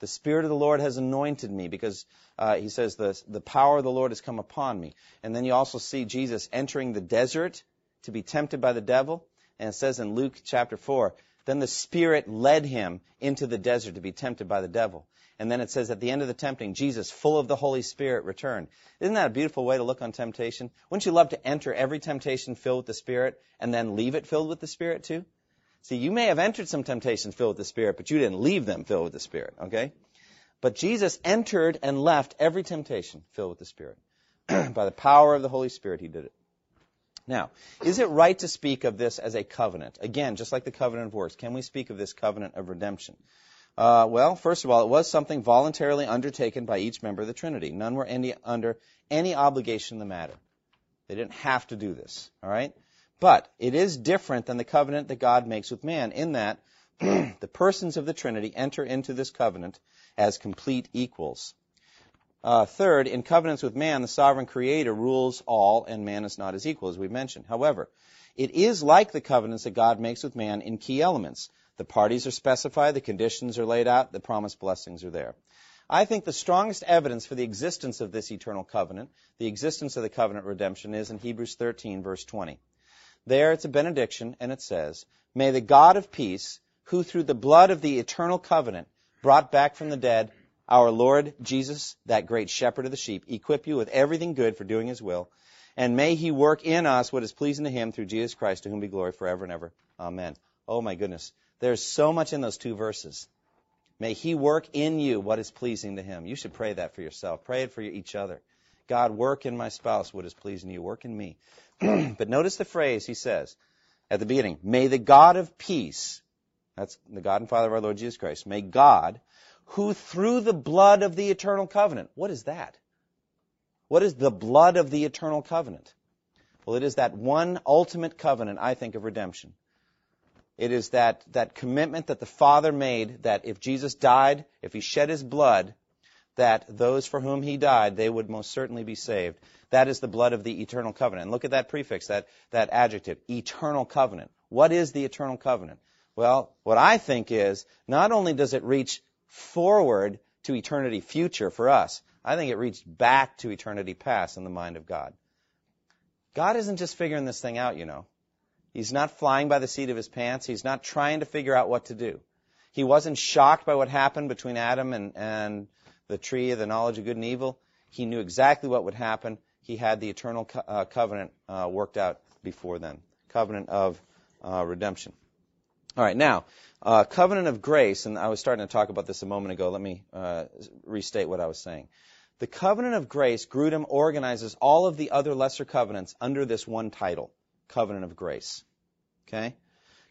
The Spirit of the Lord has anointed me because uh, he says the, the power of the Lord has come upon me. And then you also see Jesus entering the desert to be tempted by the devil. And it says in Luke chapter 4, then the Spirit led him into the desert to be tempted by the devil. And then it says at the end of the tempting, Jesus, full of the Holy Spirit, returned. Isn't that a beautiful way to look on temptation? Wouldn't you love to enter every temptation filled with the Spirit and then leave it filled with the Spirit too? See, you may have entered some temptations filled with the Spirit, but you didn't leave them filled with the Spirit, okay? But Jesus entered and left every temptation filled with the Spirit. By the power of the Holy Spirit, he did it. Now, is it right to speak of this as a covenant? Again, just like the covenant of works, can we speak of this covenant of redemption? Uh, well, first of all, it was something voluntarily undertaken by each member of the Trinity. None were any, under any obligation in the matter. They didn't have to do this, all right? But it is different than the covenant that God makes with man in that the persons of the Trinity enter into this covenant as complete equals. Uh, third, in covenants with man, the sovereign creator rules all, and man is not his equal, as we mentioned. However, it is like the covenants that God makes with man in key elements. The parties are specified, the conditions are laid out, the promised blessings are there. I think the strongest evidence for the existence of this eternal covenant, the existence of the covenant redemption, is in Hebrews 13, verse 20. There it's a benediction, and it says, May the God of peace, who through the blood of the eternal covenant brought back from the dead our Lord Jesus, that great shepherd of the sheep, equip you with everything good for doing his will, and may he work in us what is pleasing to him through Jesus Christ, to whom be glory forever and ever. Amen. Oh my goodness. There's so much in those two verses. May He work in you what is pleasing to Him. You should pray that for yourself. Pray it for each other. God, work in my spouse what is pleasing to you. Work in me. but notice the phrase He says at the beginning May the God of peace, that's the God and Father of our Lord Jesus Christ, may God, who through the blood of the eternal covenant, what is that? What is the blood of the eternal covenant? Well, it is that one ultimate covenant, I think, of redemption It is that, that commitment that the Father made that if Jesus died, if he shed his blood, that those for whom he died, they would most certainly be saved. That is the blood of the eternal covenant. And look at that prefix, that, that adjective, eternal covenant. What is the eternal covenant? Well, what I think is, not only does it reach forward to eternity future for us, I think it reached back to eternity past in the mind of God. God isn't just figuring this thing out, you know. He's not flying by the seat of his pants. He's not trying to figure out what to do. He wasn't shocked by what happened between Adam and, and the tree of the knowledge of good and evil. He knew exactly what would happen. He had the eternal co- uh, covenant uh, worked out before then. Covenant of uh, redemption. All right, now, uh, covenant of grace, and I was starting to talk about this a moment ago. Let me uh, restate what I was saying. The covenant of grace, Grudem organizes all of the other lesser covenants under this one title, covenant of grace. Okay?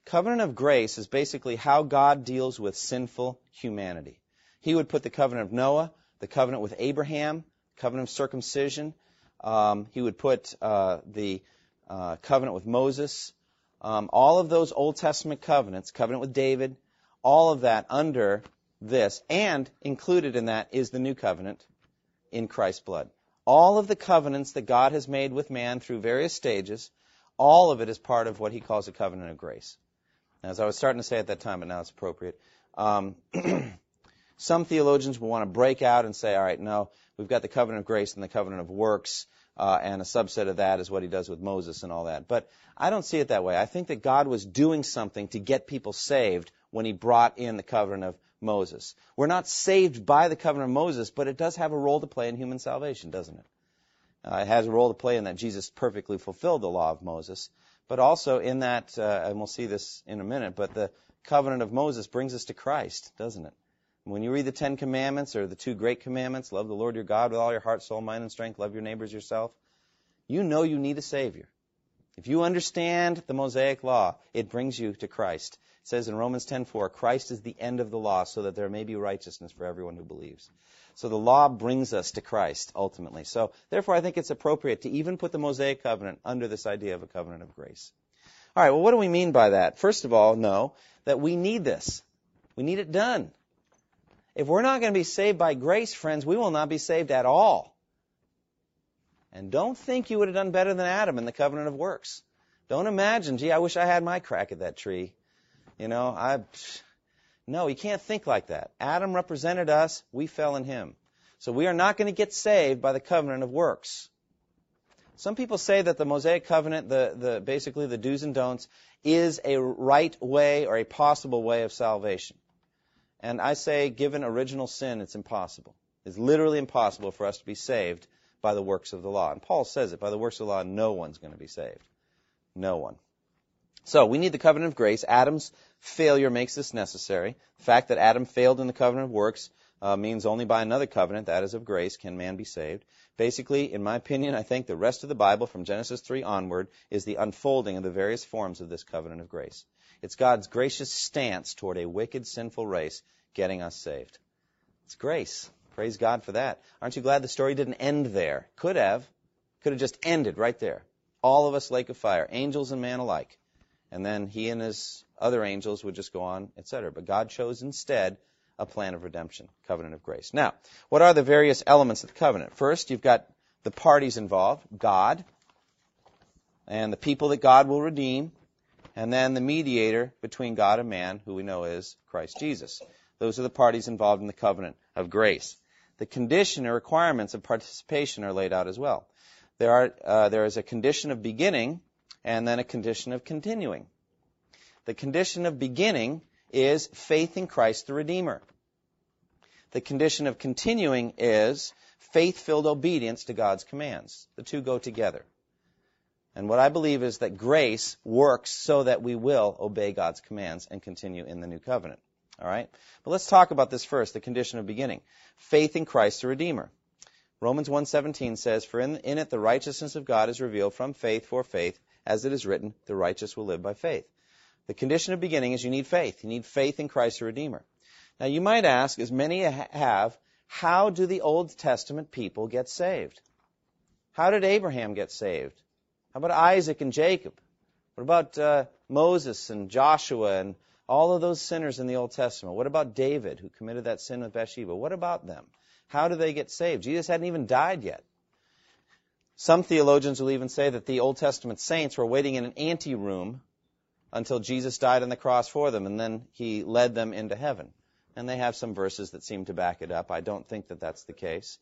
Covenant of grace is basically how God deals with sinful humanity. He would put the covenant of Noah, the covenant with Abraham, covenant of circumcision. Um, he would put uh, the uh, covenant with Moses, um, all of those Old Testament covenants, covenant with David, all of that under this, and included in that is the new covenant in Christ's blood. All of the covenants that God has made with man through various stages, all of it is part of what he calls a covenant of grace. As I was starting to say at that time, but now it's appropriate. Um, some theologians will want to break out and say, all right, no, we've got the covenant of grace and the covenant of works, uh, and a subset of that is what he does with Moses and all that. But I don't see it that way. I think that God was doing something to get people saved when he brought in the covenant of Moses. We're not saved by the covenant of Moses, but it does have a role to play in human salvation, doesn't it? Uh, it has a role to play in that Jesus perfectly fulfilled the law of Moses, but also in that, uh, and we'll see this in a minute, but the covenant of Moses brings us to Christ, doesn't it? When you read the Ten Commandments or the two great commandments, love the Lord your God with all your heart, soul, mind, and strength, love your neighbors yourself, you know you need a Savior. If you understand the Mosaic law, it brings you to Christ. It says in Romans 10:4, Christ is the end of the law so that there may be righteousness for everyone who believes. So the law brings us to Christ ultimately. So therefore I think it's appropriate to even put the Mosaic covenant under this idea of a covenant of grace. All right, well what do we mean by that? First of all, know that we need this. We need it done. If we're not going to be saved by grace, friends, we will not be saved at all. And don't think you would have done better than Adam in the covenant of works. Don't imagine, gee, I wish I had my crack at that tree. You know, I. No, you can't think like that. Adam represented us, we fell in him. So we are not going to get saved by the covenant of works. Some people say that the Mosaic covenant, the, the, basically the do's and don'ts, is a right way or a possible way of salvation. And I say, given original sin, it's impossible. It's literally impossible for us to be saved by the works of the law. And Paul says it, by the works of the law, no one's going to be saved. No one. So we need the covenant of grace. Adam's failure makes this necessary. The fact that Adam failed in the covenant of works uh, means only by another covenant, that is of grace, can man be saved. Basically, in my opinion, I think the rest of the Bible from Genesis 3 onward is the unfolding of the various forms of this covenant of grace. It's God's gracious stance toward a wicked, sinful race getting us saved. It's grace. Praise God for that. Aren't you glad the story didn't end there? Could have. Could have just ended right there. All of us lake of fire, angels and man alike. And then he and his other angels would just go on, etc. But God chose instead a plan of redemption, covenant of grace. Now, what are the various elements of the covenant? First, you've got the parties involved, God, and the people that God will redeem, and then the mediator between God and man, who we know is Christ Jesus. Those are the parties involved in the covenant of grace the condition or requirements of participation are laid out as well. There, are, uh, there is a condition of beginning and then a condition of continuing. The condition of beginning is faith in Christ the Redeemer. The condition of continuing is faith filled obedience to God's commands. The two go together. And what I believe is that grace works so that we will obey God's commands and continue in the new covenant. All right? But let's talk about this first, the condition of beginning. Faith in Christ the Redeemer. Romans 1:17 says, "For in, in it the righteousness of God is revealed from faith for faith, as it is written, the righteous will live by faith." The condition of beginning is you need faith. You need faith in Christ the Redeemer. Now you might ask, as many have, how do the Old Testament people get saved? How did Abraham get saved? How about Isaac and Jacob? What about uh, Moses and Joshua and all of those sinners in the Old Testament? What about David, who committed that sin with Bathsheba? What about them? How do they get saved? Jesus hadn't even died yet. Some theologians will even say that the Old Testament saints were waiting in an anteroom until Jesus died on the cross for them, and then he led them into heaven. And they have some verses that seem to back it up. I don't think that that's the case.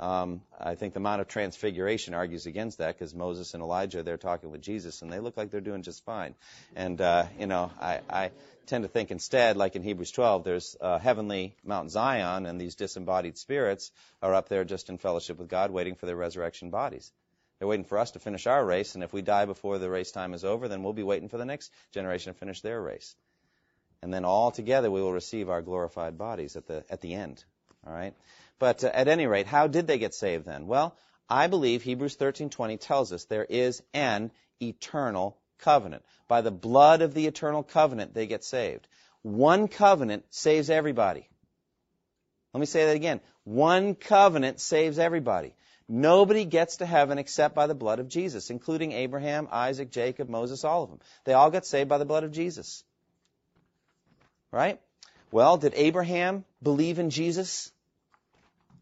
Um, I think the Mount of Transfiguration argues against that because Moses and Elijah they're talking with Jesus and they look like they're doing just fine. And uh, you know, I, I tend to think instead, like in Hebrews 12, there's uh, heavenly Mount Zion and these disembodied spirits are up there just in fellowship with God, waiting for their resurrection bodies. They're waiting for us to finish our race, and if we die before the race time is over, then we'll be waiting for the next generation to finish their race. And then all together we will receive our glorified bodies at the at the end. All right. But uh, at any rate, how did they get saved then? Well, I believe Hebrews 13:20 tells us there is an eternal covenant. By the blood of the eternal covenant they get saved. One covenant saves everybody. Let me say that again. One covenant saves everybody. Nobody gets to heaven except by the blood of Jesus, including Abraham, Isaac, Jacob, Moses, all of them. They all got saved by the blood of Jesus. Right? Well, did Abraham believe in Jesus?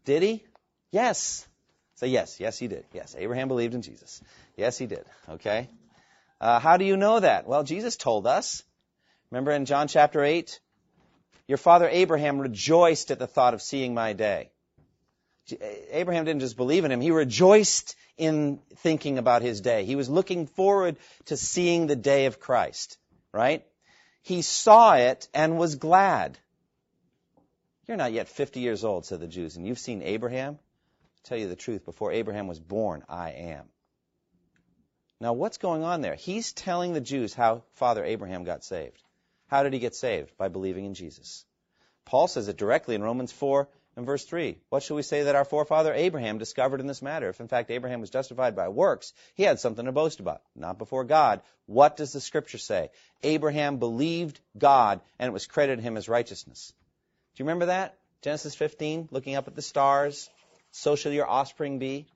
Did he? Yes. Say yes. Yes, he did. Yes, Abraham believed in Jesus. Yes, he did. Okay. Uh, how do you know that? Well, Jesus told us. Remember in John chapter 8? Your father Abraham rejoiced at the thought of seeing my day. Abraham didn't just believe in him, he rejoiced in thinking about his day. He was looking forward to seeing the day of Christ, right? He saw it and was glad. You're not yet 50 years old, said the Jews, and you've seen Abraham? I'll tell you the truth, before Abraham was born, I am. Now, what's going on there? He's telling the Jews how Father Abraham got saved. How did he get saved? By believing in Jesus. Paul says it directly in Romans 4 and verse 3. What shall we say that our forefather Abraham discovered in this matter? If in fact Abraham was justified by works, he had something to boast about, not before God. What does the scripture say? Abraham believed God and it was credited him as righteousness. Do you remember that? Genesis 15, looking up at the stars. So shall your offspring be.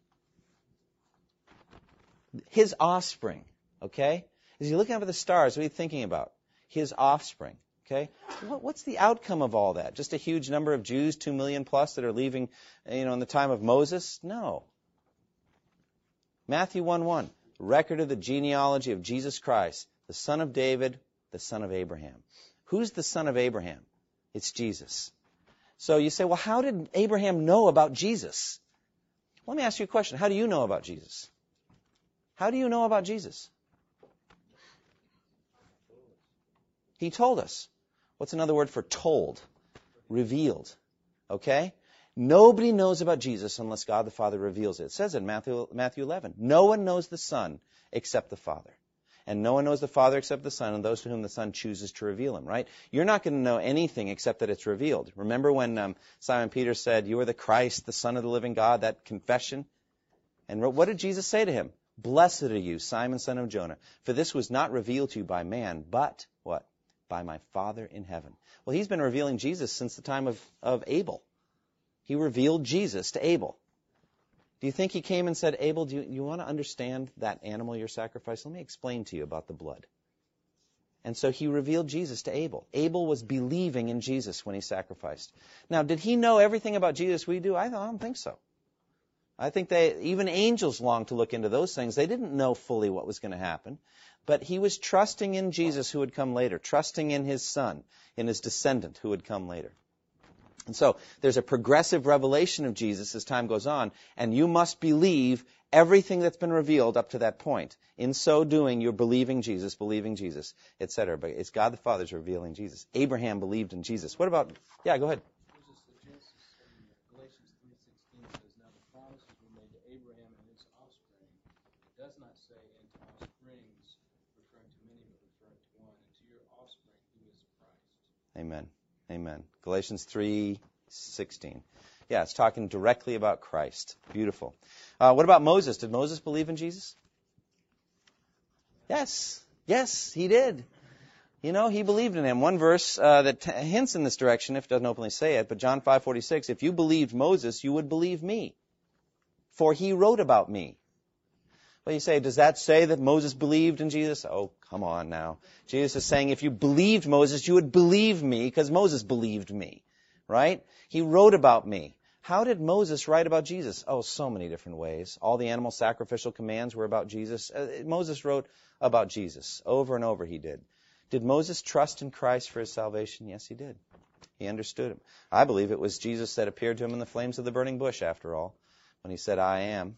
His offspring, okay? As you're looking up at the stars, what are you thinking about? His offspring, okay? What's the outcome of all that? Just a huge number of Jews, two million plus, that are leaving, you know, in the time of Moses? No. Matthew 1:1, record of the genealogy of Jesus Christ, the son of David, the son of Abraham. Who's the son of Abraham? It's Jesus. So you say, well, how did Abraham know about Jesus? Let me ask you a question. How do you know about Jesus? How do you know about Jesus? He told us. What's another word for told? Revealed. Okay? Nobody knows about Jesus unless God the Father reveals it. It says in Matthew, Matthew 11, no one knows the Son except the Father. And no one knows the Father except the Son and those to whom the Son chooses to reveal him, right? You're not going to know anything except that it's revealed. Remember when um, Simon Peter said, You are the Christ, the Son of the living God, that confession? And what did Jesus say to him? Blessed are you, Simon, son of Jonah, for this was not revealed to you by man, but what? By my Father in heaven. Well, he's been revealing Jesus since the time of, of Abel. He revealed Jesus to Abel. Do you think he came and said, Abel, do you, you want to understand that animal you're sacrificing? Let me explain to you about the blood. And so he revealed Jesus to Abel. Abel was believing in Jesus when he sacrificed. Now, did he know everything about Jesus we do? I don't think so. I think they, even angels long to look into those things. They didn't know fully what was going to happen. But he was trusting in Jesus who would come later, trusting in his son, in his descendant who would come later. And so there's a progressive revelation of Jesus as time goes on, and you must believe everything that's been revealed up to that point. In so doing, you're believing Jesus, believing Jesus, etc. But it's God the Father's revealing Jesus. Abraham believed in Jesus. What about? Yeah, go ahead. It does not say and to offsprings, referring to many, but referring to one. And to your offspring who is Christ. Amen. Amen. Galatians 3:16. Yeah, it's talking directly about Christ. Beautiful. Uh, what about Moses? Did Moses believe in Jesus? Yes. Yes, he did. You know, he believed in him. One verse uh, that t- hints in this direction, if it doesn't openly say it, but John 5:46, if you believed Moses, you would believe me, for he wrote about me. Well, you say, does that say that Moses believed in Jesus? Oh, come on now. Jesus is saying if you believed Moses, you would believe me because Moses believed me, right? He wrote about me. How did Moses write about Jesus? Oh, so many different ways. All the animal sacrificial commands were about Jesus. Uh, Moses wrote about Jesus. Over and over he did. Did Moses trust in Christ for his salvation? Yes, he did. He understood him. I believe it was Jesus that appeared to him in the flames of the burning bush, after all, when he said, I am.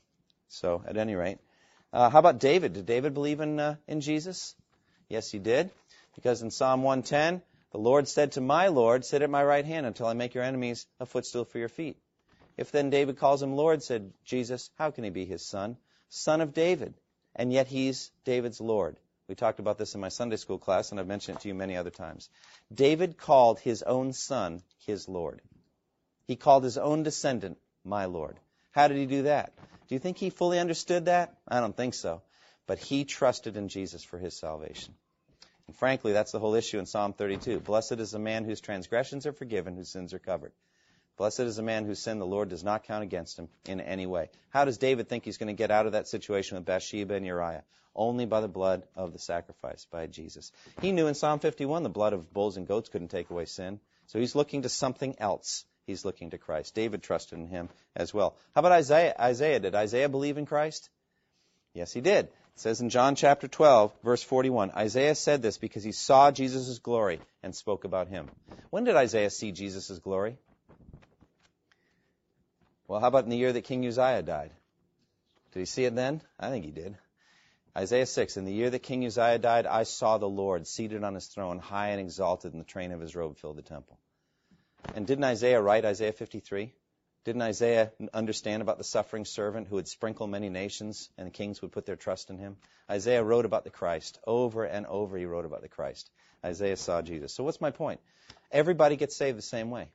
So, at any rate, uh, how about David? Did David believe in, uh, in Jesus? Yes, he did. Because in Psalm 110, the Lord said to my Lord, Sit at my right hand until I make your enemies a footstool for your feet. If then David calls him Lord, said Jesus, how can he be his son? Son of David. And yet he's David's Lord. We talked about this in my Sunday school class, and I've mentioned it to you many other times. David called his own son his Lord. He called his own descendant my Lord. How did he do that? Do you think he fully understood that? I don't think so. But he trusted in Jesus for his salvation. And frankly, that's the whole issue in Psalm 32. Blessed is the man whose transgressions are forgiven, whose sins are covered. Blessed is the man whose sin the Lord does not count against him in any way. How does David think he's going to get out of that situation with Bathsheba and Uriah? Only by the blood of the sacrifice, by Jesus. He knew in Psalm 51 the blood of bulls and goats couldn't take away sin. So he's looking to something else. He's looking to Christ. David trusted in him as well. How about Isaiah? Isaiah, did Isaiah believe in Christ? Yes, he did. It says in John chapter 12, verse 41, Isaiah said this because he saw Jesus' glory and spoke about him. When did Isaiah see Jesus' glory? Well, how about in the year that King Uzziah died? Did he see it then? I think he did. Isaiah 6, in the year that King Uzziah died, I saw the Lord seated on his throne, high and exalted, and the train of his robe filled the temple. And didn't Isaiah write Isaiah 53? Didn't Isaiah understand about the suffering servant who would sprinkle many nations and the kings would put their trust in him? Isaiah wrote about the Christ. Over and over he wrote about the Christ. Isaiah saw Jesus. So what's my point? Everybody gets saved the same way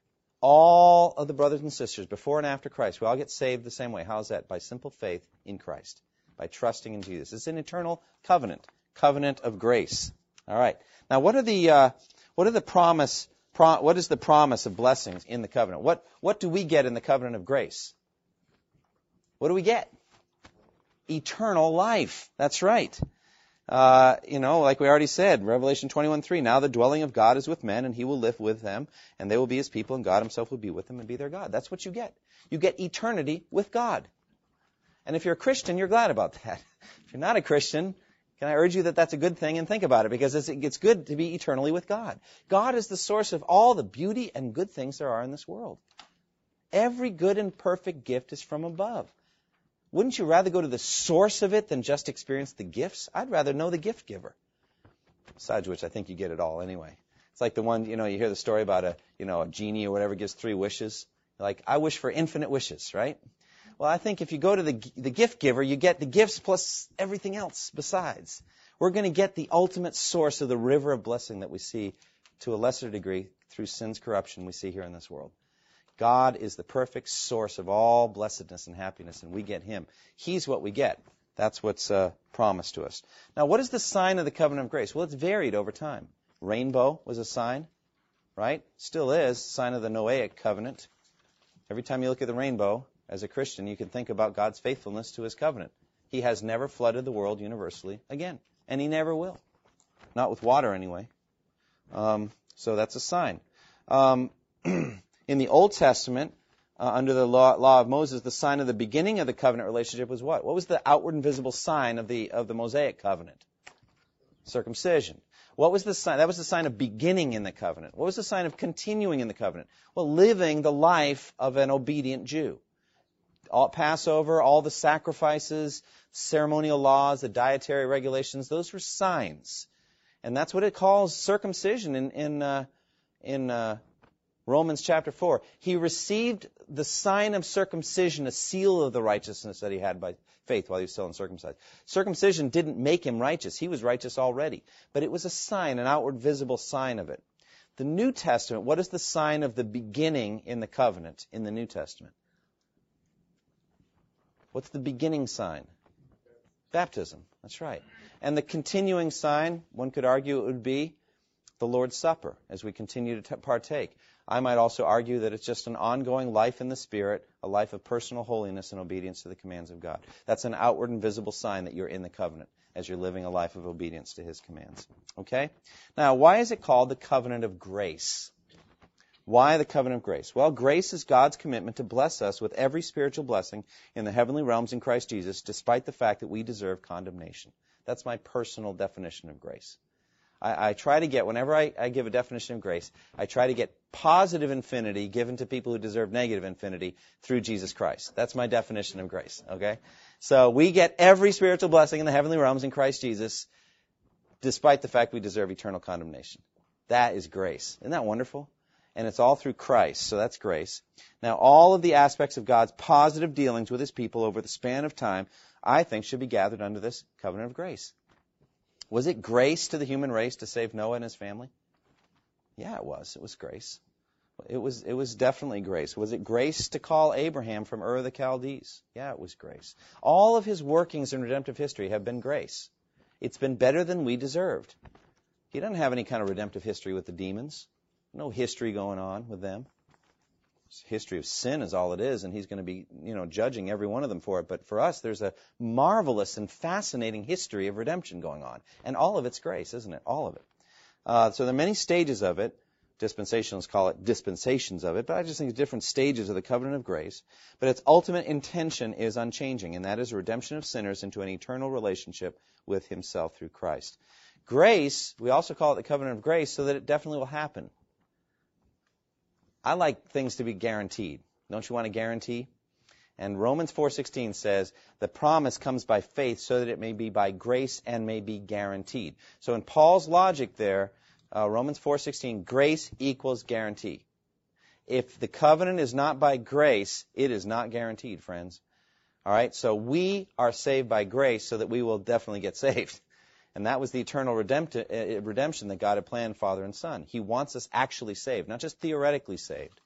all of the brothers and sisters before and after Christ, we all get saved the same way. How's that? By simple faith in Christ, by trusting in Jesus. It's an eternal covenant, covenant of grace. All right. Now, what are the uh, what are the promise? Pro, what is the promise of blessings in the covenant? What what do we get in the covenant of grace? What do we get? Eternal life. That's right uh, you know, like we already said, Revelation 21:3. Now the dwelling of God is with men, and He will live with them, and they will be His people, and God Himself will be with them and be their God. That's what you get. You get eternity with God. And if you're a Christian, you're glad about that. If you're not a Christian, can I urge you that that's a good thing and think about it because it's good to be eternally with God. God is the source of all the beauty and good things there are in this world. Every good and perfect gift is from above. Wouldn't you rather go to the source of it than just experience the gifts? I'd rather know the gift giver. Besides which, I think you get it all anyway. It's like the one, you know, you hear the story about a, you know, a genie or whatever gives three wishes. Like, I wish for infinite wishes, right? Well, I think if you go to the, the gift giver, you get the gifts plus everything else besides. We're going to get the ultimate source of the river of blessing that we see to a lesser degree through sin's corruption we see here in this world. God is the perfect source of all blessedness and happiness, and we get Him. He's what we get. That's what's uh, promised to us. Now, what is the sign of the covenant of grace? Well, it's varied over time. Rainbow was a sign, right? Still is, sign of the Noahic covenant. Every time you look at the rainbow, as a Christian, you can think about God's faithfulness to His covenant. He has never flooded the world universally again, and He never will. Not with water, anyway. Um, so that's a sign. Um, In the Old Testament, uh, under the law, law, of Moses, the sign of the beginning of the covenant relationship was what? What was the outward and visible sign of the of the Mosaic covenant? Circumcision. What was the sign? That was the sign of beginning in the covenant. What was the sign of continuing in the covenant? Well, living the life of an obedient Jew. All Passover, all the sacrifices, ceremonial laws, the dietary regulations, those were signs. And that's what it calls circumcision in, in, uh, in uh, Romans chapter 4. He received the sign of circumcision, a seal of the righteousness that he had by faith while he was still uncircumcised. Circumcision didn't make him righteous. He was righteous already. But it was a sign, an outward visible sign of it. The New Testament, what is the sign of the beginning in the covenant in the New Testament? What's the beginning sign? Baptism. That's right. And the continuing sign, one could argue it would be the Lord's Supper as we continue to partake. I might also argue that it's just an ongoing life in the Spirit, a life of personal holiness and obedience to the commands of God. That's an outward and visible sign that you're in the covenant as you're living a life of obedience to His commands. Okay? Now, why is it called the covenant of grace? Why the covenant of grace? Well, grace is God's commitment to bless us with every spiritual blessing in the heavenly realms in Christ Jesus, despite the fact that we deserve condemnation. That's my personal definition of grace. I, I try to get, whenever I, I give a definition of grace, I try to get positive infinity given to people who deserve negative infinity through Jesus Christ. That's my definition of grace, okay? So we get every spiritual blessing in the heavenly realms in Christ Jesus, despite the fact we deserve eternal condemnation. That is grace. Isn't that wonderful? And it's all through Christ, so that's grace. Now, all of the aspects of God's positive dealings with his people over the span of time, I think, should be gathered under this covenant of grace. Was it grace to the human race to save Noah and his family? Yeah, it was. It was grace. It was, it was definitely grace. Was it grace to call Abraham from Ur of the Chaldees? Yeah, it was grace. All of his workings in redemptive history have been grace. It's been better than we deserved. He doesn't have any kind of redemptive history with the demons. No history going on with them history of sin is all it is, and he's going to be, you know, judging every one of them for it. But for us, there's a marvelous and fascinating history of redemption going on, and all of it's grace, isn't it? All of it. Uh, so there are many stages of it. Dispensationalists call it dispensations of it, but I just think it's different stages of the covenant of grace. But its ultimate intention is unchanging, and that is redemption of sinners into an eternal relationship with Himself through Christ. Grace, we also call it the covenant of grace, so that it definitely will happen. I like things to be guaranteed. Don't you want a guarantee? And Romans 4:16 says, "The promise comes by faith so that it may be by grace and may be guaranteed." So in Paul's logic there, uh, Romans 4:16, grace equals guarantee. If the covenant is not by grace, it is not guaranteed, friends. All right? So we are saved by grace so that we will definitely get saved. And that was the eternal uh, redemption that God had planned, Father and Son. He wants us actually saved, not just theoretically saved.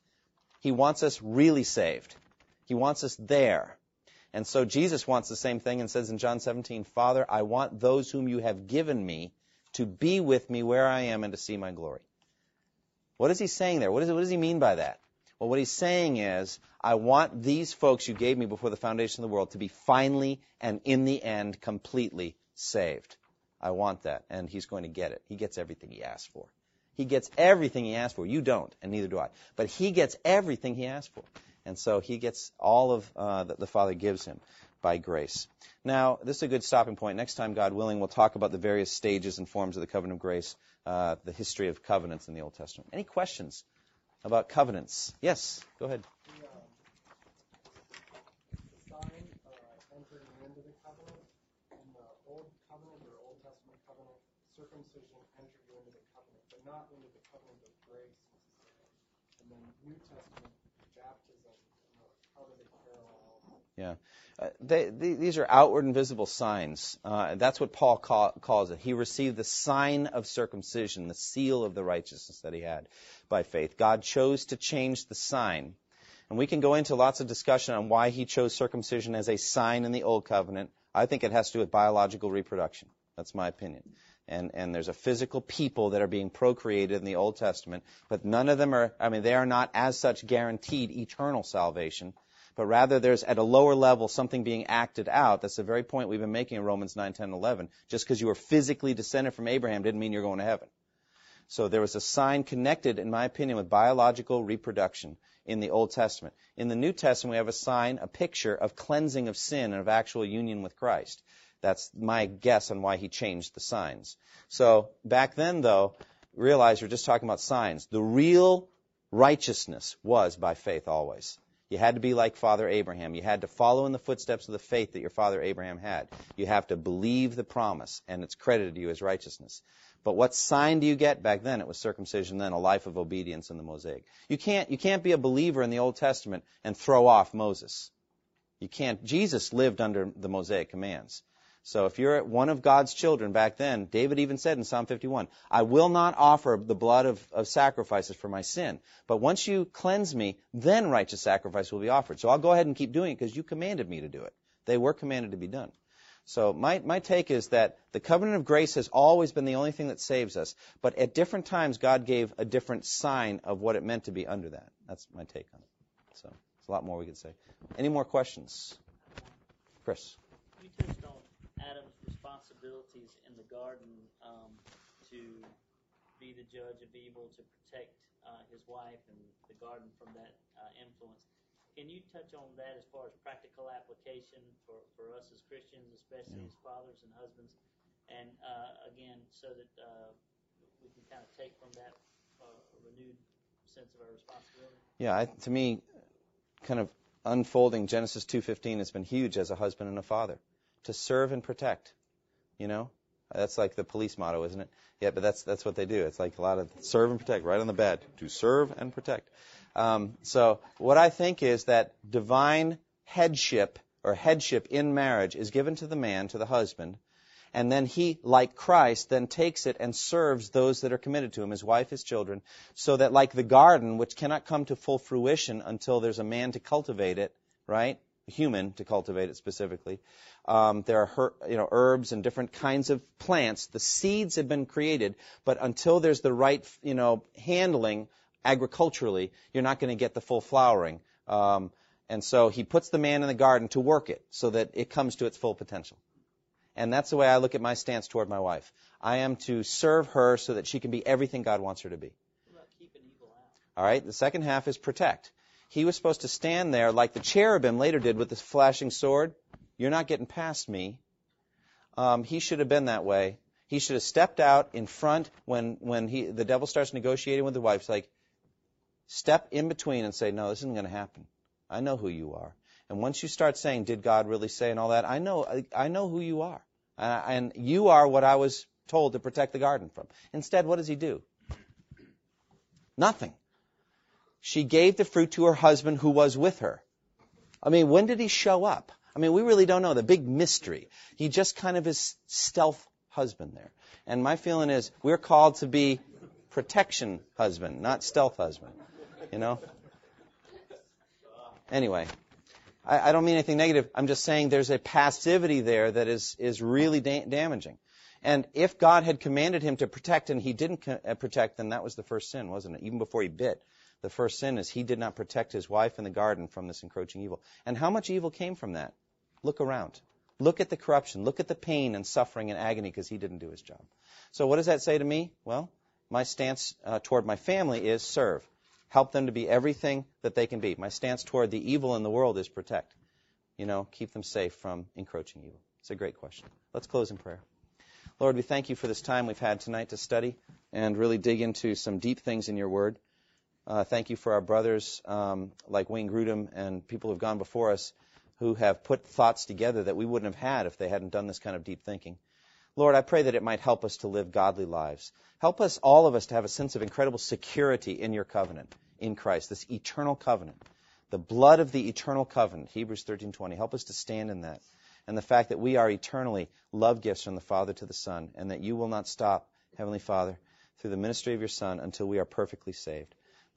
He wants us really saved. He wants us there. And so Jesus wants the same thing and says in John 17, Father, I want those whom you have given me to be with me where I am and to see my glory. What is he saying there? What, is, what does he mean by that? Well, what he's saying is, I want these folks you gave me before the foundation of the world to be finally and in the end completely saved. I want that. And he's going to get it. He gets everything he asks for. He gets everything he asks for. You don't, and neither do I. But he gets everything he asks for. And so he gets all of uh, that the Father gives him by grace. Now, this is a good stopping point. Next time, God willing, we'll talk about the various stages and forms of the covenant of grace, uh, the history of covenants in the Old Testament. Any questions about covenants? Yes, go ahead. circumcision entered you into the covenant, but not into the covenant of grace. And then New Testament baptism? Yeah. Uh, they, they, these are outward and visible signs. Uh, that's what Paul call, calls it. He received the sign of circumcision, the seal of the righteousness that he had by faith. God chose to change the sign. And we can go into lots of discussion on why he chose circumcision as a sign in the Old Covenant. I think it has to do with biological reproduction. That's my opinion and, and there's a physical people that are being procreated in the Old Testament, but none of them are, I mean, they are not as such guaranteed eternal salvation, but rather there's at a lower level something being acted out. That's the very point we've been making in Romans 9, 10, 11. Just because you were physically descended from Abraham didn't mean you're going to heaven. So there was a sign connected, in my opinion, with biological reproduction in the Old Testament. In the New Testament, we have a sign, a picture of cleansing of sin and of actual union with Christ. That's my guess on why he changed the signs. So back then, though, realize we're just talking about signs. The real righteousness was by faith always. You had to be like Father Abraham. You had to follow in the footsteps of the faith that your father Abraham had. You have to believe the promise, and it's credited to you as righteousness. But what sign do you get? Back then, it was circumcision, then a life of obedience in the Mosaic. You can't, you can't be a believer in the Old Testament and throw off Moses. You can't. Jesus lived under the Mosaic commands. So if you're one of God's children back then, David even said in Psalm 51, I will not offer the blood of, of, sacrifices for my sin. But once you cleanse me, then righteous sacrifice will be offered. So I'll go ahead and keep doing it because you commanded me to do it. They were commanded to be done. So my, my take is that the covenant of grace has always been the only thing that saves us. But at different times, God gave a different sign of what it meant to be under that. That's my take on it. So there's a lot more we could say. Any more questions? Chris. You touched on Adam's responsibilities in the garden um, to be the judge of evil, to protect uh, his wife and the garden from that uh, influence. Can you touch on that as far as practical application for, for us as Christians, especially Yeah. as fathers and husbands? And uh, again, so that uh, we can kind of take from that uh, a renewed sense of our responsibility. Yeah, I, to me, kind of unfolding Genesis 2:15 has been huge as a husband and a father to serve and protect. You know, that's like the police motto, isn't it? Yeah, but that's that's what they do. It's like a lot of serve and protect right on the bed. To serve and protect. Um, so what I think is that divine headship or headship in marriage is given to the man, to the husband, and then he, like Christ, then takes it and serves those that are committed to him, his wife, his children, so that like the garden, which cannot come to full fruition until there's a man to cultivate it, right? Human to cultivate it specifically. Um, there are her, you know herbs and different kinds of plants. The seeds have been created, but until there's the right you know handling agriculturally, you're not going to get the full flowering. Um, and so he puts the man in the garden to work it so that it comes to its full potential. And that's the way I look at my stance toward my wife. I am to serve her so that she can be everything God wants her to be. What about keeping evil out? All right? The second half is protect. He was supposed to stand there like the cherubim later did with the flashing sword. You're not getting past me. Um, he should have been that way. He should have stepped out in front when, when he, the devil starts negotiating with the wife. It's like, step in between and say, no, this isn't going to happen. I know who you are. And once you start saying, did God really say and all that, I know, I, I know who you are. Uh, and you are what I was told to protect the garden from. Instead, what does he do? Nothing. She gave the fruit to her husband who was with her. I mean, when did he show up? I mean, we really don't know. The big mystery. He just kind of is stealth husband there. And my feeling is we're called to be protection husband, not stealth husband. You know? Anyway, I, I don't mean anything negative. I'm just saying there's a passivity there that is, is really da- damaging. And if God had commanded him to protect and he didn't co- uh, protect, then that was the first sin, wasn't it? Even before he bit. The first sin is he did not protect his wife in the garden from this encroaching evil. And how much evil came from that? Look around. Look at the corruption. Look at the pain and suffering and agony because he didn't do his job. So what does that say to me? Well, my stance uh, toward my family is serve. Help them to be everything that they can be. My stance toward the evil in the world is protect. You know, keep them safe from encroaching evil. It's a great question. Let's close in prayer. Lord, we thank you for this time we've had tonight to study and really dig into some deep things in your word. Uh, thank you for our brothers um, like Wayne Grudem and people who've gone before us who have put thoughts together that we wouldn't have had if they hadn't done this kind of deep thinking. Lord, I pray that it might help us to live godly lives. Help us, all of us, to have a sense of incredible security in your covenant, in Christ, this eternal covenant. The blood of the eternal covenant, Hebrews 13:20. Help us to stand in that. And the fact that we are eternally love gifts from the Father to the Son, and that you will not stop, Heavenly Father, through the ministry of your Son until we are perfectly saved.